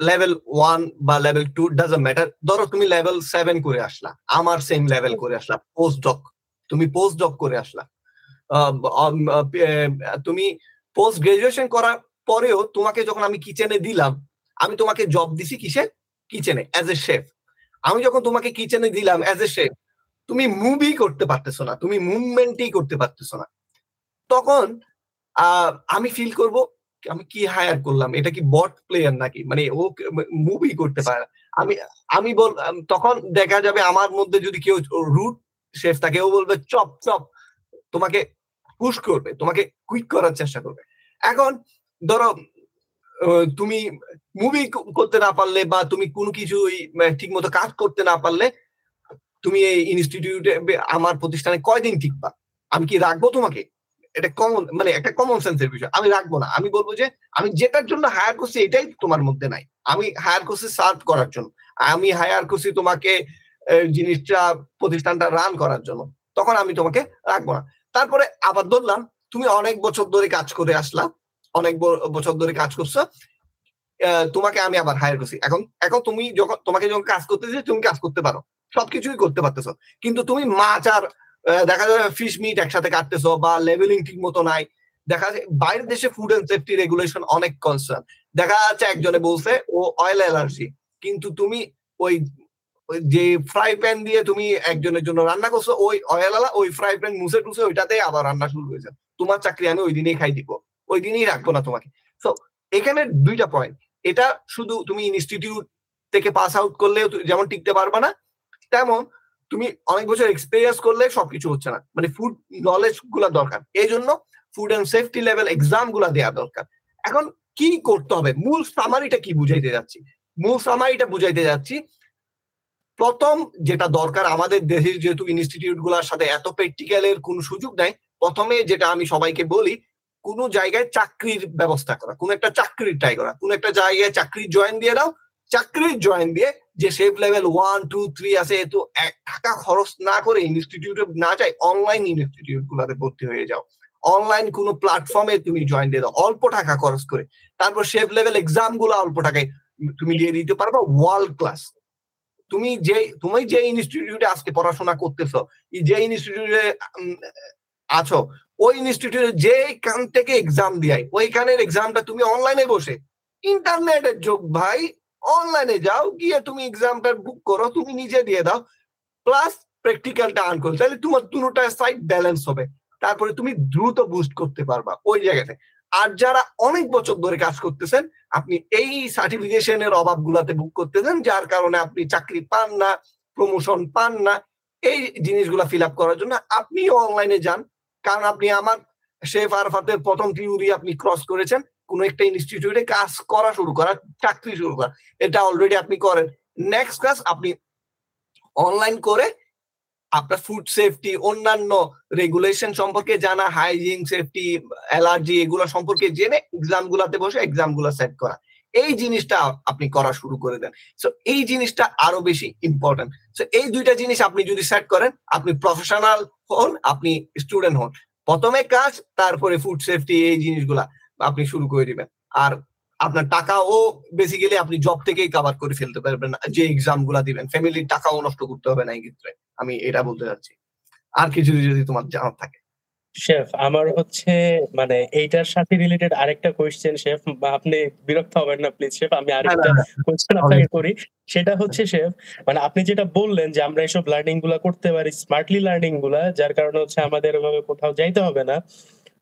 S1: লেভেল ওয়ান বা লেভেল টু ডাজন্ট ম্যাটার ধরো তুমি লেভেল সেভেন করে আসলা, আমার সেম লেভেল করে আসলা পোস্ট ডক তুমি পোস্ট ডক করে আসলা। তুমি পোস্ট গ্রাজুয়েশন করার পরেও তোমাকে যখন আমি কিচেনে দিলাম, আমি তোমাকে জব দিছি কিসে? কিচেনে অ্যাজ এ শেফ আমি যখন তোমাকে কিচেনে দিলাম অ্যাজ এ শেফ তুমি মুভি করতে পারতেছো না, তুমি মুভমেন্টই করতে পারতেছো না। তখন আমি ফিল করব, আমি কি হায়ার করলাম? এটা কি বট প্লেয়ার নাকি? মানে ও মুভি করতে পারে আমি আমি বল তখন দেখা যাবে আমার মধ্যে যদি কেউ রুট শেফ থাকে, ও বলবে, চপ চপ, তোমাকে পুশ করবে, তোমাকে কুইক করার চেষ্টা করবে। এখন ধরো তুমি মুভি করতে না পারলে বা তুমি কোনো কিছু ঠিক মতো কাজ করতে না পারলে, তুমি এই ইনস্টিটিউটে আমার প্রতিষ্ঠানে কয়দিন টিকবা? আমি কি রাখব তোমাকে? এটা কমন মানে একটা কমন সেন্সের বিষয়। আমি রাখব না। আমি বলব যে, আমি যেটার জন্য হায়ার করছি, এটাই তোমার মধ্যে নাই। আমি হায়ার করছি সার্ভ করার জন্য। আমি হায়ার করছি তোমাকে জিনিসটা, প্রতিষ্ঠানটা রান করার জন্য। তখন আমি তোমাকে রাখব না। তারপরে আবার ধরলাম, তুমি অনেক বছর ধরে কাজ করে আসলা, অনেক বছর ধরে কাজ করছ তোমাকে আমি আবার হায়ার করছি। এখন এখন তুমি যখন, তোমাকে যখন কাজ করতে তুমি কাজ করতে পারো। সবকিছুই করতে পারতেছো। কিন্তু তুমি মাছ আর দেখা যায় ফিশ মিট একসাথে কাটতেছো বা লেভেলিং ঠিক মতো নাই। দেখা যায় বাইরের দেশে ফুড এন্ড সেফটি রেগুলেশন অনেক কনসার্ন দেখা যাচ্ছে একজনে বলছে, ও অয়েল অ্যালার্জি কিন্তু তুমি ওই যে ফ্রাই প্যান দিয়ে তুমি একজনের জন্য রান্না করছ, ওই অয়েল আলা, ওই ফ্রাই প্যান মুছে টুসে ওইটাতে আবার রান্না শুরু হয়েছে তোমার চাকরি আমি ওই দিনেই খাই দিব, ওই দিনই রাখব না তোমাকে। তো এখানে দুইটা পয়েন্ট এটা শুধু তুমি ইনস্টিটিউট থেকে পাস আউট করলে যেমন টিকতে পারবা না, তেমন তুমি অনেক বছর এক্সপিরিয়েন্স করলে সবকিছু হচ্ছে না। মানে ফুড নলেজগুলা দরকার। এই জন্য ফুড অ্যান্ড সেফটি লেভেল এক্সামগুলা দেওয়া দরকার। এখন কি করতে হবে? মূল সামারিটা কি বুঝাইতে যাচ্ছি? মূল সামারিটা বুঝাইতে যাচ্ছি প্রথম যেটা দরকার আমাদের দেশের যেহেতু ইনস্টিটিউটগুলার সাথে এত প্র্যাকটিক্যালের কোনো সুযোগ নাই, প্রথমে যেটা আমি সবাইকে বলি, কোন জায়গায় চাকরির ব্যবস্থা করা, কোন একটা চাকরির ট্রাই করা, কোন একটা জায়গায় চাকরির জয়েন দিয়ে দাও, চাকরির জয়েন দিয়ে যে chef level one two three আছে তো এক টাকা খরচ না করে ইনস্টিটিউটে না যাই অনলাইন ইনস্টিটিউট গুলাতে ভর্তি হয়ে যাও। অনলাইন কোনো প্ল্যাটফর্মে তুমি জয়েন দিয়ে দাও, অল্প টাকা খরচ করে। তারপর সেফ লেভেল এক্সামগুলো অল্প টাকায় তুমি দিয়ে দিতে পারবা ওয়ার্ল্ড ক্লাস তুমি যে তুমি যে ইনস্টিটিউটে আজকে পড়াশোনা করতেছো যে ইনস্টিটিউটে আছো, ওই ইনস্টিটিউটে যে কান থেকে এক্সাম দিয়াই ওইখানের এক্সামটা তুমি অনলাইনে বসে ইন্টারনেটের যোগ ভাই অনলাইনে যাও, গিয়ে তুমি এক্সামটা বুক করো, তুমি নিজে দিয়ে দাও প্লাস প্র্যাকটিক্যালটা আন করো তাহলে তোমার দুটোটা সাইড ব্যালেন্স হবে, তারপরে তুমি দ্রুত বুস্ট করতে পারবা, ওই জায়গাতে। আর যারা অনেক বছর ধরে কাজ করতেছেন, আপনি এই সার্টিফিকেশনের অভাব গুলাতে বুক করতেছেন, যার কারণে আপনি চাকরি পান না প্রমোশন পান না, এই জিনিসগুলা ফিল আপ করার জন্য আপনিও অনলাইনে যান। কারণ আপনি আমার শেফ আরফাতের প্রথম থিওরি আপনি ক্রস করেছেন, কোন একটা ইনস্টিটিউটে কাজ করা শুরু করা, চাকরি শুরু করা, এটা অলরেডি আপনি করেন। নেক্সট ক্লাস আপনি অনলাইন করে আপনার ফুড সেফটি অন্যান্য রেগুলেশন সম্পর্কে জানা হাইজিন সেফটি অ্যালার্জি এগুলো সম্পর্কে জেনে এক্সাম গুলাতে বসে এক্সামগুলা সেট করা। এই জিনিসটা আপনি করা শুরু করে দেন। সো এই জিনিসটা আরও বেশি ইম্পর্টেন্ট সো এই দুইটা জিনিস আপনি যদি সেট করেন, আপনি প্রফেশনাল হন, আপনি স্টুডেন্ট হন। প্রথমে কাজ, তারপরে ফুড সেফটি এই জিনিসগুলা আপনি শুরু করে দিবেন। আর আপনার টাকাও বেসিক্যালি আপনি জব থেকেই কাভার করে ফেলতে পারবেন যে এক্সামগুলা দিবেন ফ্যামিলির টাকাও নষ্ট করতে হবে না এই ক্ষেত্রে। আমি এটা বলতে চাচ্ছি। আর কিছু যদি তোমার জানার থাকে।
S2: শেফ আমার হচ্ছে মানে এইটার সাথে রিলেটেড আরেকটা কোয়েশ্চেন শেফ আপনি বিরক্ত হবেন না প্লিজ শেফ আমি আরেকটা কোয়েশ্চেন আপনাকে করি। সেটা হচ্ছে শেফ মানে আপনি যেটা বললেন যে আমরা এইসব লার্নিংগুলা করতে পারি স্মার্টলি লার্নিংগুলা যার কারণে হচ্ছে আমাদের ওভাবে কোথাও যাইতে হবে না।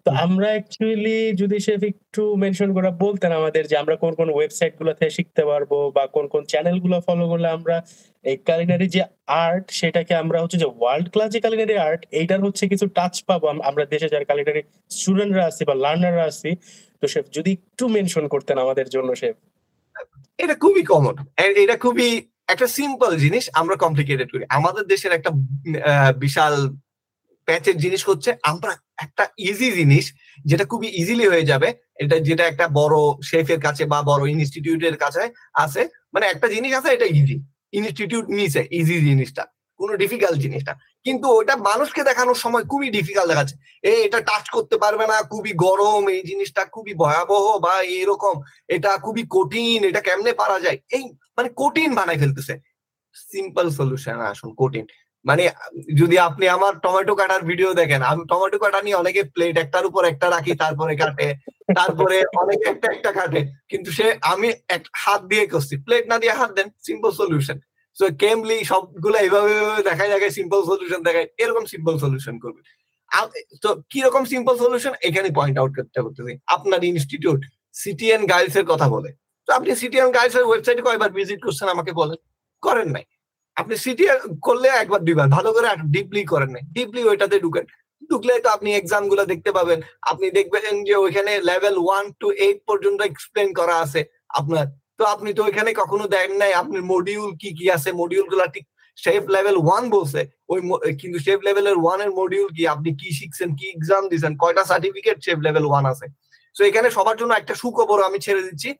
S2: তো আমরা অ্যাকচুয়ালি যদি শেফ একটু মেনশন করে বলতেন আমাদের যে আমরা কোন কোন ওয়েবসাইট গুলোতে শিখতে পারব বা কোন কোন চ্যানেলগুলো ফলো করলে আমরা এই কালিনারি যে আর্ট সেটাকে আমরা হচ্ছে যে ওয়ার্ল্ড ক্লাস যে কালিনারি আর্ট এইটার হচ্ছে কিছু টাচ পাবো আমরা দেশে যারা কালিনারি স্টুডেন্টরা আছি বা লার্নাররা আছি তো শেফ যদি একটু মেনশন করতেন আমাদের জন্য শেফ।
S1: এটা খুবই কমন এটা খুবই একটা সিম্পল জিনিস আমরা কমপ্লিকেটেড করি। আমাদের দেশের একটা বিশাল প্যাচের জিনিস হচ্ছে আমরা একটা ইজি জিনিস যেটা খুবই ইজিলি হয়ে যাবে, এটা যেটা একটা বড় শেফের কাছে বা বড় ইনস্টিটিউটের কাছে আছে মানে একটা জিনিস আছে, এটা ইজি ইনস্টিটিউট নিছে ইজি জিনিসটা, কোনো ডিফিকাল্ট জিনিসটা কিন্তু ওটা মানুষকে দেখানোর সময় খুবই ডিফিকাল্ট দেখাচ্ছে। এই এটা টাচ করতে পারবে না, খুবই গরম, এই জিনিসটা খুবই ভয়াবহ বা এরকম, এটা খুবই কঠিন, এটা কেমনে পারা যায়? এই মানে কঠিন বানাই ফেলতেছে। সিম্পল সলিউশন আসুন, কঠিন। মানে যদি আপনি আমার টমেটো কাটার ভিডিও দেখেন, আমি টমেটো কাটা নিয়ে অনেকে প্লেট একটার উপর একটা রাখি, তারপরে কাটে, তারপরে অনেকে একটা একটা কাটে। কিন্তু সে, আমি এক হাত দিয়ে করছি। প্লেট না দিয়ে হাত দেন সিম্পল সলিউশন সো কেমলি সবগুলো এইভাবে দেখায় দেখায় সিম্পল সলিউশন দেখায়, এরকম সিম্পল সলিউশন করবে। তো কীরকম সিম্পল সলিউশন এখানে পয়েন্ট আউট করতে করতেছি। আপনার ইনস্টিটিউট সিটিএন গাইডস এর কথা বলে। তো আপনি সিটিএন গাইডস এর ওয়েবসাইটে কয়বার ভিজিট করছেন আমাকে বলেন। করেন নাই। আপনি সিটি করলে একবার, দুইবার, ভালো করে ডিপলি করেন নাই। ডিপলি ওইটাতে ঢুকেন। ঢুকলে তো আপনি এক্সামগুলো দেখতে পাবেন। আপনি দেখবেন যে ওইখানে লেভেল ওয়ান টু এইট পর্যন্ত এক্সপ্লেন করা আছে আপনার। তো আপনি তো ওইখানে কখনো দেন নাই, আপনি মডিউল কি কি আছে মডিউলগুলা ঠিক শেফ লেভেল ওয়ান বলছে। ওই কিন্তু শেফ লেভেলের ওয়ানের মডিউল কি? আপনি কি শিখছেন, কি এক্সাম দিচ্ছেন কয়টা সার্টিফিকেট শেফ লেভেল ওয়ান আছে? তো এখানে সবার জন্য একটা সুখবর আমি ছেড়ে দিচ্ছি।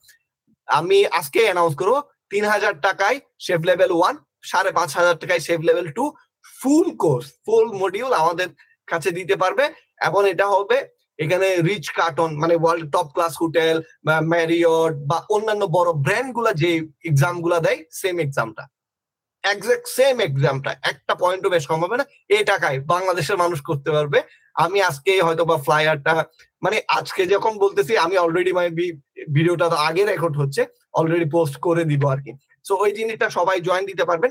S1: আমি আজকে অ্যানাউন্স করব, তিন হাজার টাকায় শেফ লেভেল ওয়ান সাড়ে পাঁচ হাজার টাকায় chef level two full course full module আমাদের কাছে দিতে পারবে। এবং এটা হবে এখানে রিচ কার্টন মানে ওয়ার্ল্ড টপ ক্লাস হোটেল বা ম্যারিয়ট বা অন্যান্য বড় ব্র্যান্ডগুলা যে এক্সামগুলা দেয় সেম এক্সামটা একজ্যাক্ট সেম এক্সামটা একটা পয়েন্টও বেশ কম হবে না। এই টাকায় বাংলাদেশের মানুষ করতে পারবে। আমি আজকে হয়তো বা ফ্লায়ারটা মানে আজকে যখন বলতেছি, আমি অলরেডি মানে ভিডিওটা তো আগে রেকর্ড হচ্ছে অলরেডি পোস্ট করে দিব আর কি। সো ওই জিনিসটা সবাই জয়েন দিতে পারবেন।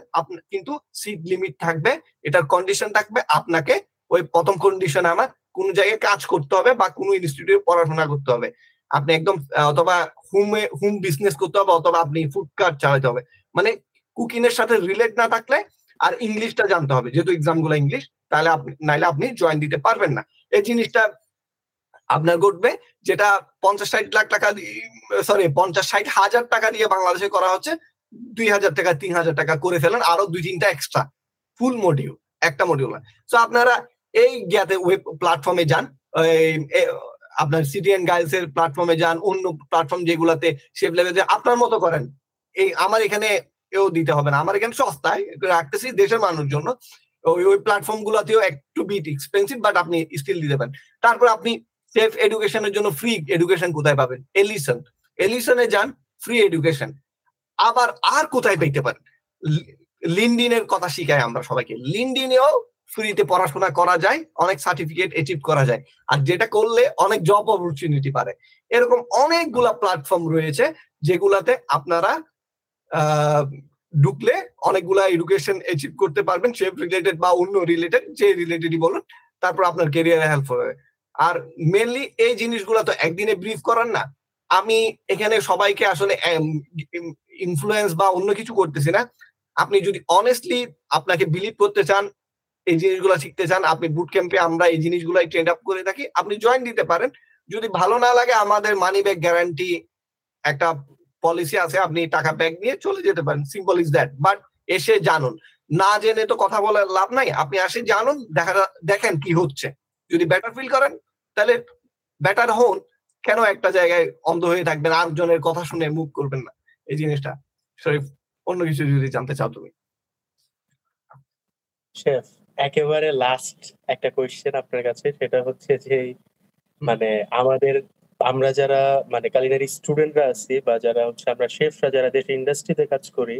S1: কিন্তু সিট লিমিট থাকবে, এটার কন্ডিশন থাকবে আপনাকে ওই প্রথম কন্ডিশন আমার কোন জায়গায় কাজ করতে হবে বা কোনো ইনস্টিটিউটে পড়াশোনা করতে হবে। আপনি একদম অথবা হোমে হোম বিজনেস করতে হবে অথবা আপনি ফুড কার্ট চালাতে হবে। মানে কুকিং এর সাথে রিলেট না থাকলে আর ইংলিশটা জানতে হবে। যেহেতু এক্সামগুলো ইংলিশ, তাহলে আপনি, নাইলে আপনি জয়েন দিতে পারবেন না। এই জিনিসটা আপনার ঘটবে, যেটা পঞ্চাশ ষাট লাখ টাকা সরি পঞ্চাশ ষাট হাজার টাকা দিয়ে বাংলাদেশে করা হচ্ছে। দুই হাজার টাকা, তিন হাজার টাকা করে ফেলেন, আরও দুই, তিনটা এক্সট্রা ফুল মডিউল একটা মডিউল তো আপনারা এই জ্ঞাতে ওয়েব প্ল্যাটফর্মে যান আপনার সিটিএন গাইলস এর প্ল্যাটফর্মে যান, অন্য প্ল্যাটফর্ম যেগুলাতে সেভ লেভেল আপনার মতো করেন। এই, আমার এখানে এও দিতে হবে না। আমার এখানে সস্তায়, রাখতেছি দেশের মানুষ জন্য ওই ওই প্ল্যাটফর্ম গুলাতেও একটু বিট এক্সপেন্সিভ বাট আপনি স্টিল দিতে পারেন। তারপর আপনি সেফ এডুকেশনের জন্য ফ্রি এডুকেশন কোথায় পাবেন? এলিসন এলিসনে যান ফ্রি এডুকেশন আবার আর কোথায় পেতে পারেন লিনডিনের কথা শিখাই আমরা সবাইকে। লিনডিনেও ফ্রিতে পড়াশোনা করা যায়, অনেক সার্টিফিকেট অ্যাচিভ করা যায়। আর যেটা করলে অনেক জব অপরচুনিটি পারে। এরকম অনেকগুলা প্ল্যাটফর্ম রয়েছে, যেগুলাতে আপনারা ঢুকলে অনেকগুলা এডুকেশন অ্যাচিভ করতে পারবেন শেপ রিলেটেড বা অন্য রিলেটেড যে রিলেটেডই বলুন, তারপর আপনার কেরিয়ারে হেল্প হবে। আর মেনলি এই জিনিসগুলো তো একদিনে ব্রিফ করার না। আমি এখানে সবাইকে আসলে ইনফ্লুয়েন্স বা অন্য কিছু করতেছি না। আপনি যদি অনেস্টলি আপনাকে বিলিভ করতে চান, এই জিনিসগুলো শিখতে চান, আপনি বুট ক্যাম্পে আমরা এই জিনিসগুলাই ট্রেন্ড আপ করে থাকি, আপনি জয়েন দিতে পারেন। যদি ভালো না লাগে, আমাদের মানি ব্যাগ গ্যারান্টি একটা পলিসি আছে, আপনি টাকা ব্যাগ নিয়ে চলে যেতে পারেন। সিম্পল ইজ দ্যাট বাট এসে জানুন। না জেনে তো কথা বলার লাভ নাই, আপনি আসে জানুন, দেখা, দেখেন কি হচ্ছে। যদি বেটার ফিল করেন, তাহলে বেটার হন। কেন একটা জায়গায় অন্ধ হয়ে থাকবেন? আরেকজনের কথা শুনে মুখ করবেন না। এই জিনিসটা। শরীফ অন্য কিছু যদি জানতে চাও তুমি।
S2: শেফ একেবারে লাস্ট একটা কোয়েশ্চেন আপনার কাছে। সেটা হচ্ছে যে মানে আমাদের, আমরা যারা মানে কালিনারি স্টুডেন্টরা আছি বা যারা হচ্ছে আমরা শেফরা যারা দেশে ইন্ডাস্ট্রিতে কাজ করি,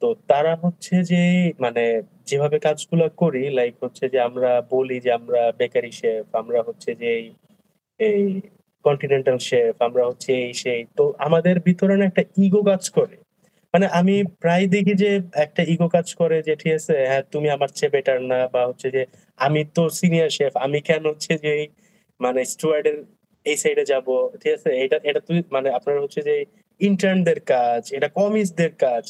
S2: তো তারা হচ্ছে যে মানে যেভাবে কাজগুলো করি লাইক হচ্ছে যে আমরা বলি যে আমরা বেকারি শেফ আমরা হচ্ছে যে এই কন্টিনেন্টাল শেফ আমরা হচ্ছে এই সেই তো আমাদের ভিতরে একটা ইগো কাজ করে। মানে আমি প্রায় দেখি যে একটা ইগো কাজ করে যে, ঠিক আছে হ্যাঁ তুমি আমার চেয়ে বেটার না। বা হচ্ছে যে, আমি তো সিনিয়র শেফ আমি কেন হচ্ছে যে মানে স্টুয়ার্ডের এই সাইডে যাব? ঠিক আছে, এটা এটা তুই মানে আপনার হচ্ছে যে ইন্টার্নদের কাজ, এটা কমিসদের কাজ।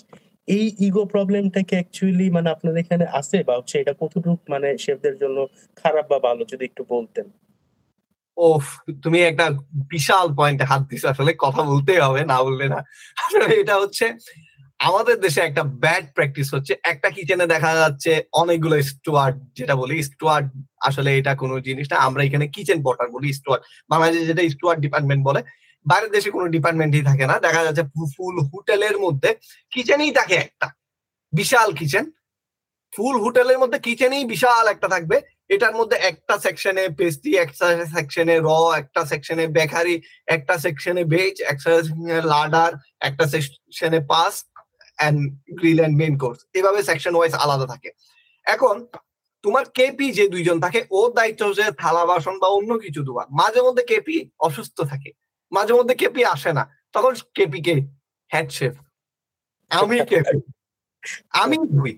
S2: এই ইগো প্রবলেমটা কি অ্যাকচুয়ালি মানে আপনাদের এখানে আছে? বা হচ্ছে এটা কতটুকু মানে শেফদের জন্য খারাপ বা ভালো, যদি একটু বলতেন?
S1: ও তুমি একটা বিশাল পয়েন্টে হাত দিছো আসলে কথা বলতেই হবে, না বললে না। আসলে এটা হচ্ছে, আমাদের দেশে একটা ব্যাড প্র্যাকটিস হচ্ছে, একটা কিচেনে দেখা যাচ্ছে অনেকগুলো স্টুয়ার্ড যেটা বলি স্টুয়ার্ড আসলে এটা কোনো জিনিস না। আমরা এখানে কিচেন পটার বলি স্টুয়ার্ড বাংলাদেশে যেটা স্টুয়ার্ড ডিপার্টমেন্ট বলে, বাইরের দেশে কোনো ডিপার্টমেন্টই থাকে না। দেখা যাচ্ছে ফুল হোটেলের মধ্যে কিচেনই থাকে একটা। বিশাল কিচেন ফুল হোটেলের মধ্যে কিচেনেই বিশাল একটা থাকবে। এটার মধ্যে একটা সেকশনে পেস্ট্রি একটা সেকশনে র একটা সেকশনে বেকারি, একটা সেকশনে ভেজ একটা সেকশনে লাডার একটা সেকশনে pass and grill and main course এভাবে সেকশন ওয়াইজ আলাদা থাকে। এখন, তোমার কেপি যে দুইজন থাকে, ওর দায়িত্ব হচ্ছে থালা বাসন বা অন্য কিছু দেওয়া মাঝে মধ্যে কেপি অসুস্থ থাকে। মাঝে মধ্যে কেপি আসে না। তখন কেপি কে? হেড শেফ আমি কেপি আমি দুই।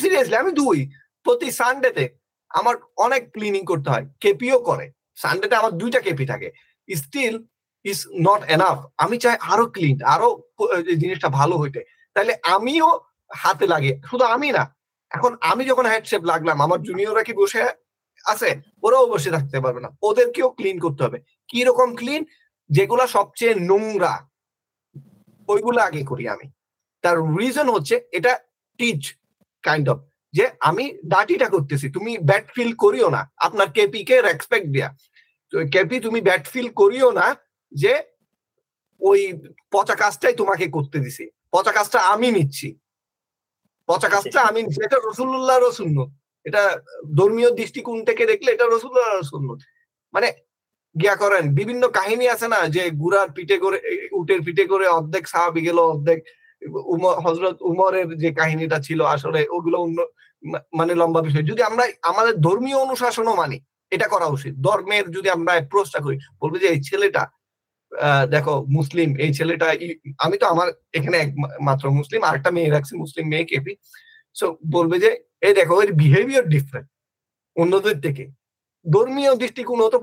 S1: সিরিয়াসলি আমি দুই। প্রতি সানডেতে আমার অনেক ক্লিনিং করতে হয় কেপিও করে। সানডেতে আমার দুইটা কেপি থাকে। স্টিল ইজ নট এনাফ আমি চাই আরও ক্লিন আরও জিনিসটা ভালো হইতে। তাহলে আমিও হাতে লাগে শুধু আমি না, এখন আমি যখন হেডশেপ লাগলাম, আমার জুনিয়ররা কি বসে আছে? ওরাও বসে থাকতে পারবে না। ওদেরকেও ক্লিন করতে হবে। কি রকম ক্লিন যেগুলা সবচেয়ে নোংরা, ওইগুলো আগে করি আমি। তার রিজন হচ্ছে এটা টিচ কাইন্ড অফ যে আমি ডাটিটা করতেছি তুমি ব্যাট ফিল করিও না। আপনার কেপি কে রেসপেক্ট দেয়া কেপি তুমি ব্যাট ফিল করিও না যে ওই পচা কাজটাই তোমাকে করতে দিছি। পচা কাজটা আমি নিচ্ছি। পচা কাজটা আমি এটা রসুল্লাহ রসুন্ন এটা ধর্মীয় দৃষ্টিকোণ থেকে দেখলে এটা রসুল্লাহ রসুন্ন মানে গিয়া করেন বিভিন্ন কাহিনী আছে না যে গুড়ার পিঠে করে উটের পিঠে করে অর্ধেক সাহাবি গেল অর্ধেক হজরত উমরের যে কাহিনীটা ছিল, আসলে ওগুলো অন্য মানে লম্বা বিষয়। যদি আমরা আমাদের ধর্মীয় অনুশাসনও মানি, এটা করা উচিত। ধর্মের যদি আমরা অ্যাপ্রোচটা করি, বলব যে এই ছেলেটা দেখো, মুসলিম, এই ছেলেটা আমি তো আমার এখানে মাত্র মুসলিম, আরেকটা মেয়ে রাখছি, মুসলিম মেয়ে কেপি। সো বলবে যে, এই দেখো, এর বিহেভিয়ার ডিফারেন্ট অন্যদের থেকে। ধর্মীয় দৃষ্টিকোণ তো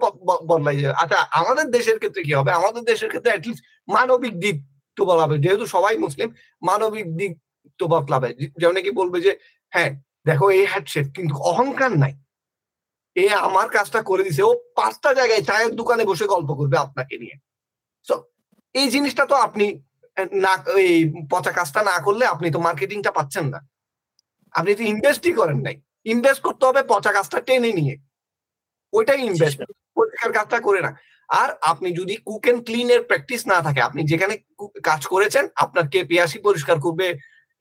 S1: বদলাই যাবে আচ্ছা আমাদের দেশের ক্ষেত্রে কি হবে? আমাদের দেশের ক্ষেত্রে অ্যাটলিস্ট মানবিক দিক তো বলাবে যেহেতু সবাই মুসলিম মানবিক দিক তো বদলাবে যেমন কি বলবে যে হ্যাঁ দেখো এই হ্যাডশেপ কিন্তু অহংকার নাই। এ আমার কাজটা করে দিছে ও পাঁচটা জায়গায় চায়ের দোকানে বসে গল্প করবে আপনাকে নিয়ে। সো এই জিনিসটা তো আপনি না এই পচা কাজটা না করলে আপনি তো মার্কেটিংটা পাচ্ছেন না। আপনি তো ইনভেস্টই করেন নাই। ইনভেস্ট করতে হবে পচা কাজটা টেনে নিয়ে। ওইটাই ইনভেস্ট পরিষ্কার কাজটা করে না। আর আপনি যদি কুক এন্ড ক্লিন এর প্র্যাকটিস না থাকে, আপনি যেখানে কাজ করেছেন, আপনার কে পিয়াসি পরিষ্কার করবে,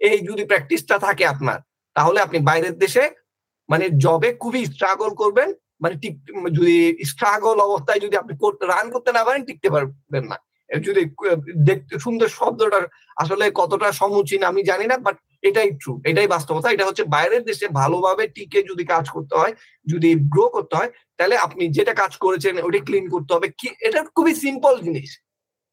S1: এই যদি প্র্যাকটিসটা থাকে আপনার, তাহলে আপনি বাইরের দেশে মানে জবে খুবই স্ট্রাগল করবেন মানে যদি স্ট্রাগল অবস্থায় যদি আপনি রান করতে না পারেন, টিকতে পারবেন না। যদি, দেখতে, সুন্দর শব্দটা আসলে কতটা সমুচীন আমি জানি না বাট এটাই ট্রু এটাই বাস্তবতা, এটা হচ্ছে বাইরের দেশে ভালোভাবে টিকে যদি কাজ করতে হয়, যদি গ্রো করতে হয় তাহলে আপনি যেটা কাজ করেছেন, ওটা ক্লিন করতে হবে। কি, এটা খুবই সিম্পল জিনিস।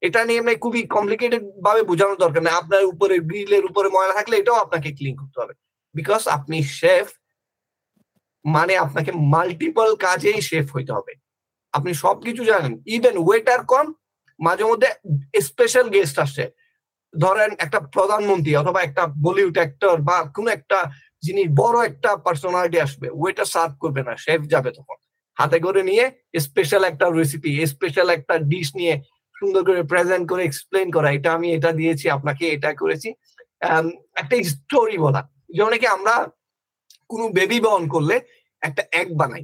S1: এটা নিয়ে মানে খুবই কমপ্লিকেটেড ভাবে বোঝানোর দরকার নেই। আপনার উপরে গ্রিলের উপরে ময়লা থাকলে এটাও আপনাকে ক্লিন করতে হবে। বিকজ আপনি শেফ মানে আপনাকে মাল্টিপল কাজেই শেফ হইতে হবে। আপনি সবকিছু জানেন। ইভেন ওয়েটার কম, মাঝে মধ্যে স্পেশাল গেস্ট আসছে ধরেন একটা প্রধানমন্ত্রী অথবা একটা বলিউড অ্যাক্টর বা কোন একটা যিনি বড় একটা পার্সোনালিটি আসবে ওয়েটার সার্ভ করবে না শেফ যাবে তখন। হাতে করে নিয়ে স্পেশাল একটা রেসিপি স্পেশাল একটা ডিশ নিয়ে সুন্দর করে প্রেজেন্ট করে এক্সপ্লেন করা। এটা আমি এটা দিয়েছি, আপনাকে এটা করেছি। একটা স্টোরি বলা। যেমন কি আমরা কোনো বেবি বহন করলে একটা এক বানাই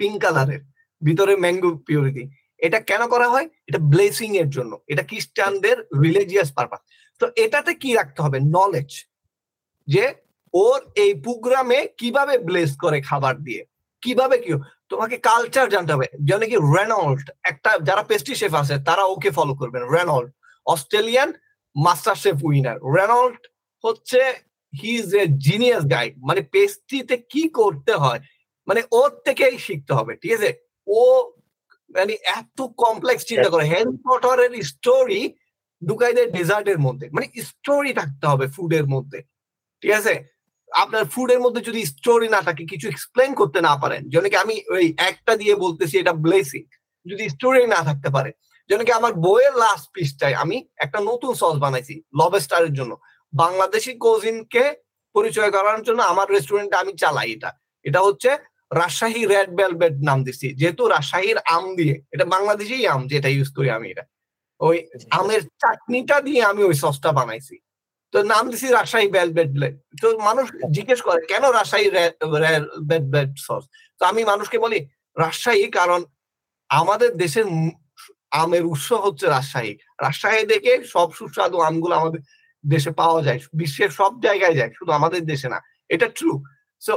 S1: পিঙ্ক কালারের ভিতরে ম্যাঙ্গো পিউরিটি এটা কেন করা হয়? এটা ব্লেসিং এর জন্য। এটা খ্রিস্টানদের রিলিজিয়াস পারপাস তো এটাতে কি রাখতে হবে? নলেজ যে ওর এই প্রোগ্রামে কীভাবে ব্লেস করে খাবার দিয়ে? কীভাবে কি তোমাকে কালচার জানতে হবে। যেন কি রেনল্ড একটা যারা পেস্ট্রি শেফ আছে তারা ওকে ফলো করবেন। Reynold Australian master chef winner Reynold হচ্ছে he is a genius guide মানে পেস্ট্রিতে কি করতে হয় মানে ওর থেকেই শিখতে হবে ঠিক আছে? ও মানে এত কমপ্লেক্স চিন্তা করে। হ্যারি পটারের স্টোরি ঢুকাই দেয় ডেজার্টের মধ্যে। মানে স্টোরি থাকতে হবে ফুডের মধ্যে। ঠিক আছে? আপনার ফুডের মধ্যে যদি স্টোরি না থাকে কিছু এক্সপ্লেন করতে না পারেন যেন কি আমি ওই একটা দিয়ে বলতেছি এটা ব্লেসিং যদি স্টোরি না থাকতে পারে যেন কি আমার বইয়ের লাস্ট পিসটাই আমি একটা নতুন সস বানাইছি লবেস্টারের জন্য। বাংলাদেশি কোজিনকে পরিচয় করার জন্য আমার রেস্টুরেন্টে আমি চালাই এটা। এটা হচ্ছে রাজশাহী রেড বেলভেট নাম দিচ্ছি যেহেতু রাজশাহীর আম দিয়ে এটা বাংলাদেশি আম যেটা ইউজ করি আমি এটা। ওই আমের চাটনিটা দিয়ে আমি ওই সসটা বানাইছি। তো নাম দিছি রাজশাহী ভেলভেট ব্রেড তো মানুষ জিজ্ঞেস করে, কেন রাজশাহী ভেলভেট সস তো আমি মানুষকে বলি, রাজশাহী কারণ আমাদের দেশের আমের উৎস হচ্ছে রাজশাহী। রাজশাহী দেখে সব সুস্বাদু আমগুলো আমাদের দেশে পাওয়া যায়। বিশ্বের সব জায়গায় যায়, শুধু আমাদের দেশে না। এটা ট্রু সো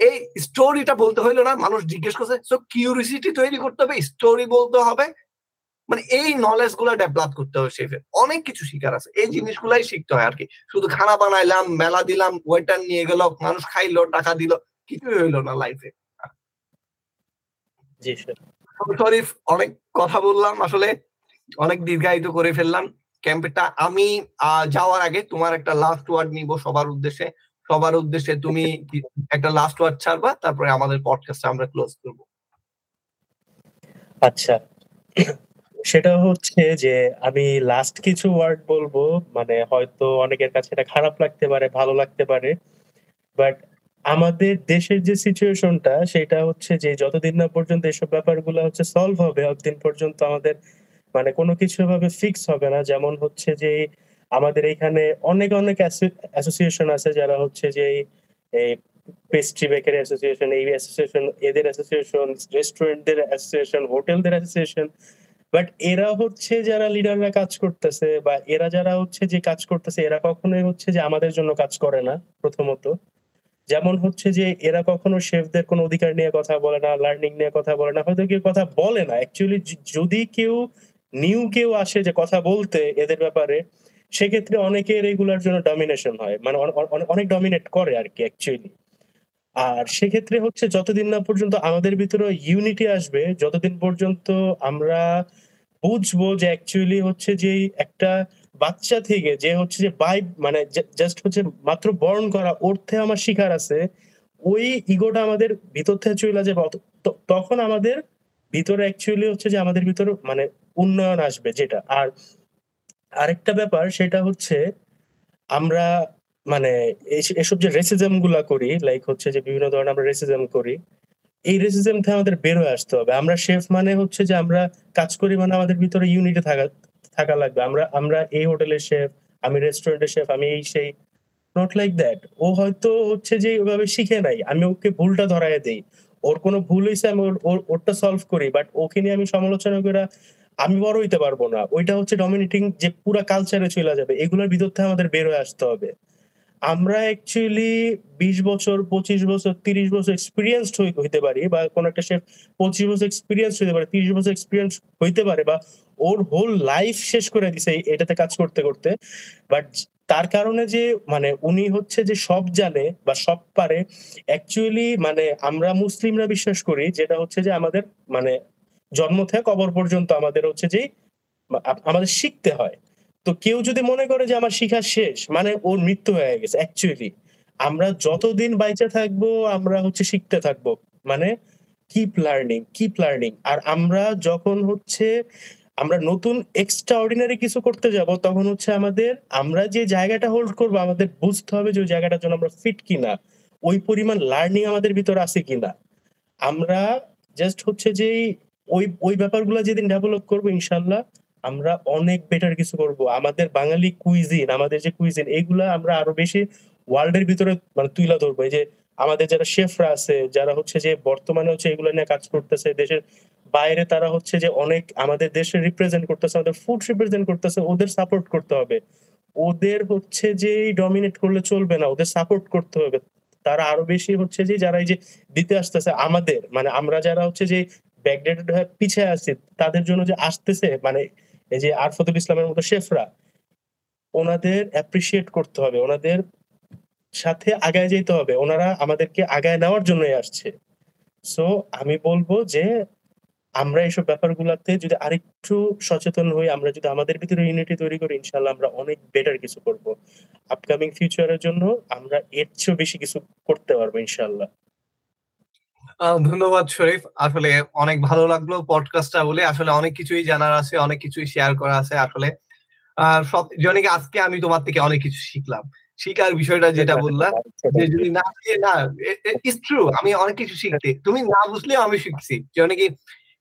S1: এই স্টোরিটা বলতে হইল না। মানুষ জিজ্ঞেস করছে সো কিউরিসিটি তৈরি করতে হবে স্টোরি বলতে হবে মানে এই নলেজগুলা ডেভেলপ করতে হবে শেফের অনেক কিছু শিকার আছে। এই জিনিসগুলাই শিখতে হয় আর কি শুধু খানা বানাইলাম মেলা দিলাম ওয়েটার নিয়ে গেল মানুষ খাইলো টাকা দিল কিছুই হইল না লাইফে শরীফ অনেক কথা বললাম আসলে অনেক দীর্ঘায়িত করে ফেললাম। ক্যাম্পেটা আমি যাওয়ার আগে তোমার একটা লাস্ট ওয়ার্ড নিব সবার উদ্দেশ্যে। সবার উদ্দেশ্যে তুমি একটা লাস্ট ওয়ার্ড ছাড়বা তারপরে আমাদের পডকাস্ট আমরা ক্লোজ করব।
S2: আচ্ছা। সেটা হচ্ছে যে আমি লাস্ট কিছু ওয়ার্ড বলব মানে হয়তো অনেকের কাছে এটা খারাপ লাগতে পারে, ভালো লাগতে পারে বাট আমাদের দেশের যে সিচুয়েশনটা সেটা হচ্ছে যে যতদিন না পর্যন্ত এসব ব্যাপারগুলো হচ্ছে সলভ হবে, অতদিন পর্যন্ত আমাদের মানে কোনো কিছু ভাবে ফিক্স হবে না। যেমন হচ্ছে যে আমাদের এখানে অনেক অনেক অ্যাসোসিয়েশন আছে যারা হচ্ছে যে এই পেস্ট্রি বেকারি অ্যাসোসিয়েশন এই অ্যাসোসিয়েশন এদের অ্যাসোসিয়েশন রেস্টুরেন্টদের অ্যাসোসিয়েশন হোটেলদের অ্যাসোসিয়েশন বাট এরা হচ্ছে যারা লিডাররা কাজ করতেছে বা এরা যারা হচ্ছে যে কাজ করতেছে, এরা কখনোই হচ্ছে যে আমাদের জন্য কাজ করে না, প্রথমত। যেমন হচ্ছে যে এরা কখনো শেফদের কোনো অধিকার নিয়ে কথা বলে না লার্নিং নিয়ে কথা বলে না, হয়তো কেউ কথা বলে না। অ্যাকচুয়ালি যদি কেউ নিউ কেউ আসে যে কথা বলতে এদের ব্যাপারে, সেক্ষেত্রে অনেকের এগুলার জন্য ডমিনেশন হয়। মানে অনেক ডমিনেট করে আর কি অ্যাকচুয়ালি আর সেক্ষেত্রে হচ্ছে যতদিন না পর্যন্ত আমাদের ভিতরে ইউনিটি আসবে, যতদিন পর্যন্ত আমরা বুঝব যে অ্যাকচুয়ালি হচ্ছে যে একটা বাচ্চা থেকে যে হচ্ছে যে বাই মানে জাস্ট হচ্ছে মাত্র বরণ করা অর্থে আমার শিকার আছে, ওই ইগোটা আমাদের ভিতর থেকে চলে যাবে। তখন আমাদের ভিতরে অ্যাকচুয়ালি হচ্ছে যে আমাদের ভিতরে মানে উন্নয়ন আসবে যেটা। আর আরেকটা ব্যাপার সেটা হচ্ছে আমরা মানে এসব যে রেসিজমগুলা করি লাইক হচ্ছে যে বিভিন্ন ধরনের আমরা রেসিজম করি এই রেসিজম থেকে আমাদের বের হয়ে আসতে হবে। আমরা শেফ মানে হচ্ছে যে আমরা কাজ করি মানে আমাদের ভিতরে ইউনিটে থাকা থাকা লাগবে। আমরা আমরা এই হোটেলের শেফ আমি রেস্টুরেন্টের শেফ আমি এই সেই। নট লাইক দ্যাট ও হয়তো হচ্ছে যে ওইভাবে শিখে নাই। আমি ওকে ভুলটা ধরাই দেই। ওর কোনো ভুল হয়েছে আমি ওর ওরটা সলভ করি। বাট ওকে নিয়ে আমি সমালোচনা করে আমি বড় হইতে পারব না। ওইটা হচ্ছে ডমিনেটিং যে পুরা কালচারে চলে যাবে। এগুলোর ভিতর থেকে আমাদের বের হয়ে আসতে হবে। আমরা অ্যাকচুয়ালি বিশ বছর, পঁচিশ বছর, তিরিশ বছর এক্সপিরিয়েন্স হইতে পারি বা কোন একটা শেফ পঁচিশ বছর এক্সপিরিয়েন্স হইতে পারে, তিরিশ বছর এক্সপিরিয়েন্স হইতে পারে বা ওর হোল লাইফ শেষ করে দিছে এটাতে কাজ করতে করতে। বাট তার কারণে যে মানে উনি হচ্ছে যে সব জানে বা সব পারে অ্যাকচুয়ালি মানে আমরা মুসলিমরা বিশ্বাস করি যেটা হচ্ছে যে আমাদের মানে জন্ম থেকে কবর পর্যন্ত আমাদের হচ্ছে যে আমাদের শিখতে হয়। তো কেউ যদি মনে করে যে আমার শিখা শেষ মানে ওর মৃত্যু হয়ে গেছে অ্যাকচুয়ালি আমরা যতদিন বাইচে থাকব, আমরা হচ্ছে শিখতে থাকব মানে কিপ লার্নিং কিপ লার্নিং আর আমরা যখন হচ্ছে আমরা নতুন এক্সট্রা অর্ডিনারি কিছু করতে যাব, তখন হচ্ছে আমাদের, আমরা যে জায়গাটা হোল্ড করব, আমাদের বুঝতে হবে যে ওই জায়গাটার জন্য আমরা ফিট কিনা, ওই পরিমাণ লার্নিং আমাদের ভিতরে আছে কিনা। আমরা জাস্ট হচ্ছে যে ওই ওই ব্যাপারগুলো যেদিন ডেভেলপ করব, ইনশাল্লাহ আমরা অনেক বেটার কিছু করব। আমাদের বাঙালি কুইজিন আমাদের যে কুইজিন এগুলা আমরা আরও বেশি ওয়ার্ল্ডের ভিতরে মানে তুইলা ধরবো। এই যে আমাদের যারা শেফরা আছে, যারা হচ্ছে যে বর্তমানে হচ্ছে এগুলো নিয়ে কাজ করতেছে, দেশের বাইরে তারা হচ্ছে যে অনেক আমাদের দেশে রিপ্রেজেন্ট করতেছে, আমাদের ফুড রিপ্রেজেন্ট করতেছে, ওদের সাপোর্ট করতে হবে। ওদের হচ্ছে যে ডমিনেট করলে চলবে না, ওদের সাপোর্ট করতে হবে। তারা আরও বেশি হচ্ছে যে যারা এই যে দিতে আসতেছে, আমাদের মানে আমরা যারা হচ্ছে যে ব্যাকডেটেড হয়ে পিছিয়ে আছি, তাদের জন্য যে আসতেছে মানে এই যে আরফতুল ইসলামের মতো শেফরা, ওনাদের অ্যাপ্রিসিয়েট করতে হবে, ওনাদের সাথে আগায় যেতে হবে, ওনারা আমাদেরকে আগায় নেওয়ার জন্যই আসছে। সো আমি বলব যে আমরা এইসব ব্যাপারগুলোতে যদি আরেকটু সচেতন হই, আমরা যদি আমাদের ভিতরে ইউনিটি তৈরি করি ইনশাল্লাহ আমরা অনেক বেটার কিছু করব। আপকামিং ফিউচারের জন্য আমরা এর চেয়েও বেশি কিছু করতে পারব ইনশাল্লাহ
S1: ধন্যবাদ শরীফ। আসলে অনেক ভালো লাগল পডকাস্টটা বলে। আসলে অনেক কিছুই জানার আছে অনেক কিছুই শেয়ার করা আছে আসলে। সব জনকে আজকে আমি তোমার থেকে অনেক কিছু শিখলাম। শিকার বিষয়টা যেটা বললাম যে যদি না না ইস ট্রু আমি অনেক কিছু শিখতে। তুমি না বুঝলেও আমি শিখছি। যে কি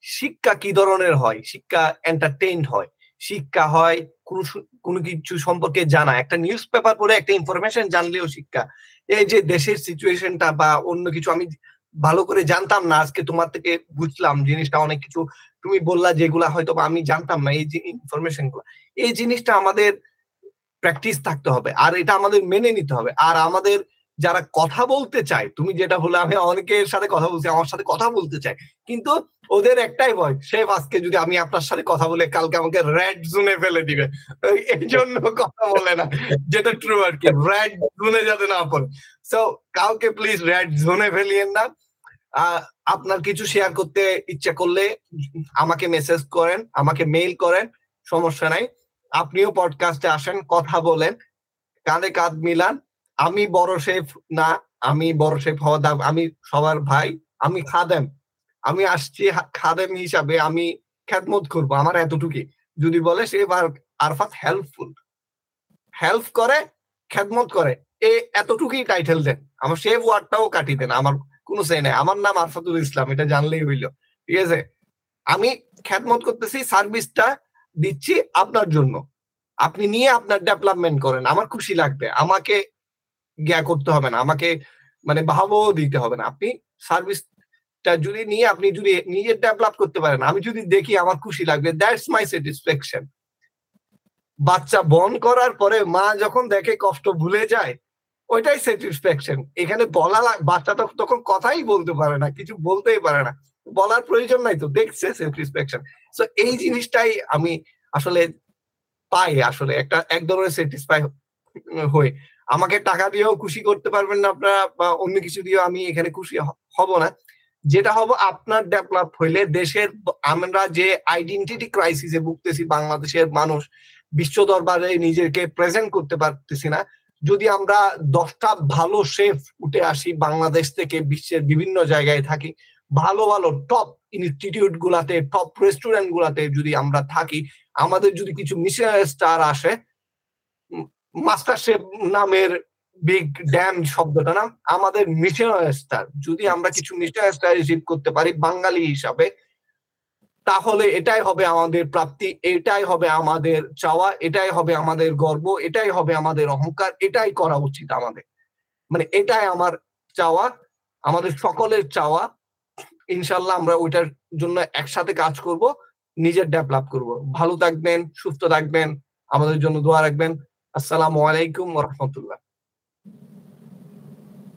S1: শিক্ষা কি ধরনের হয়? শিক্ষা এন্টারটেইন হয়। শিক্ষা হয় কোনো কোনো কিছু সম্পর্কে জানা। একটা নিউজ পেপার পড়ে একটা ইনফরমেশন জানলেও শিক্ষা। এই যে দেশের সিচুয়েশনটা বা অন্য কিছু আমি ভালো করে জানতাম না, আজকে তোমার থেকে বুঝলাম জিনিসটা, অনেক কিছু তুমি বললা যেগুলা হয়তো আমি জানতাম না, এই যে ইনফরমেশনগুলো। এই জিনিসটা আমাদের প্র্যাকটিস থাকতে হবে, আর এটা আমাদের মেনে নিতে হবে। আর আমাদের যারা কথা বলতে চায়, তুমি যেটা হলো আমি অনেকের সাথে কথা বলছি, আমার সাথে কথা বলতে চাই কিন্তু ওদের একটাই ভয়, সে আজকে যদি আমি আপনার সাথে কথা বলে কালকে আমাকে রেড জোনে ফেলে দিবে। এই জন্য কথা বলে না, যেটা ট্রু আর কি রেড জোনে যাতে না পড়ে। সো কাউকে প্লিজ রেড জোনে ফেলিয়েন না। আপনার কিছু শেয়ার করতে ইচ্ছা করলে আমাকে মেসেজ করেন, আমাকে মেইল করেন, সমস্যা নাই। আপনিও পডকাস্টে আসেন, কথা বলেন, কাঁধে কাঁধ মিলান। আমি বড় শেফ না, আমি বড় শেফ হওয়া আমি সবার ভাই, আমি খাদেম। আমি আসছি খাদেম হিসাবে আমি খ্যাতমত করব, আমার এতটুকুই। যদি বলে সে আরফাত হেল্পফুল হেল্প করে, খ্যাতমত করে। এতটুকুই টাইটেল দেন। আমার শেফ ওয়ার্ডটাও কাটি দেন। আমার কোনো সে নাই। আমার নাম আরফাতুল ইসলাম, এটা জানলেই হইল। ঠিক আছে? আমি খ্যাতমত করতেছি সার্ভিসটা দিচ্ছি আপনার জন্য। আপনি নিয়ে আপনার ডেভেলপমেন্ট করেন। আমার খুশি লাগবে। আমাকে জ্ঞা করতে হবে না। আমাকে মানে ভাবও দিতে হবে না। আপনি সার্ভিসটা যদি নিয়ে আপনি যদি নিজে ডেভেলপ করতে পারেন, আমি যদি দেখি আমার খুশি লাগবে দ্যাটস মাই স্যাটিসফ্যাকশন বাচ্চা বন করার পরে মা যখন দেখে কষ্ট ভুলে যায় ওইটাই স্যাটিসফ্যাকশন এখানে বলা বাচ্চাটা তখন কথাই বলতে পারে না, কিছু বলতেই পারে না। বলার প্রয়োজন নাই তো, দেখছে স্যাটিসফ্যাকশন সো এই জিনিসটাই আমি আসলে পাই আসলে, একটা, এক ধরনের স্যাটিসফাই হয়ে আমাকে টাকা দিয়েও খুশি করতে পারবেন না আপনারা, বা অন্য কিছু দিয়েও আমি এখানে খুশি হব না। যেটা হব আপনার ডেভেলপ হইলে দেশের, আমরা যে আইডেন্টিটি ক্রাইসিসে ভুগতেছি, বাংলাদেশের মানুষ, বিশ্ব দরবারে নিজেকে প্রেজেন্ট করতে পারতেছি না যদি আমরা দশটা ভালো শেফ উঠে আসি বাংলাদেশ থেকে বিশ্বের বিভিন্ন জায়গায় থাকি, ভালো ভালো টপ ইনস্টিটিউট গুলাতে টপ রেস্টুরেন্ট গুলাতে যদি আমরা থাকি, আমাদের যদি কিছু মিশন স্টার আসে মাস্টার শেফ নামের বিগ ড্যাম শব্দটা না আমাদের মিশন স্টার যদি আমরা কিছু মিশন স্টার রিসিভ করতে পারি, বাঙালি হিসাবে তাহলে এটাই হবে আমাদের প্রাপ্তি, এটাই হবে আমাদের চাওয়া, এটাই হবে আমাদের গর্ব, এটাই হবে আমাদের অহংকার, এটাই করা উচিত আমাদের। মানে এটাই আমার চাওয়া, আমাদের সকলের চাওয়া। ইনশাল্লাহ আমরা ওইটার জন্য একসাথে কাজ করব, নিজের ডেভেলপ করব। ভালো থাকবেন, সুস্থ থাকবেন, আমাদের জন্য দোয়া রাখবেন। আসসালামু আলাইকুম রহমতুল্লাহ।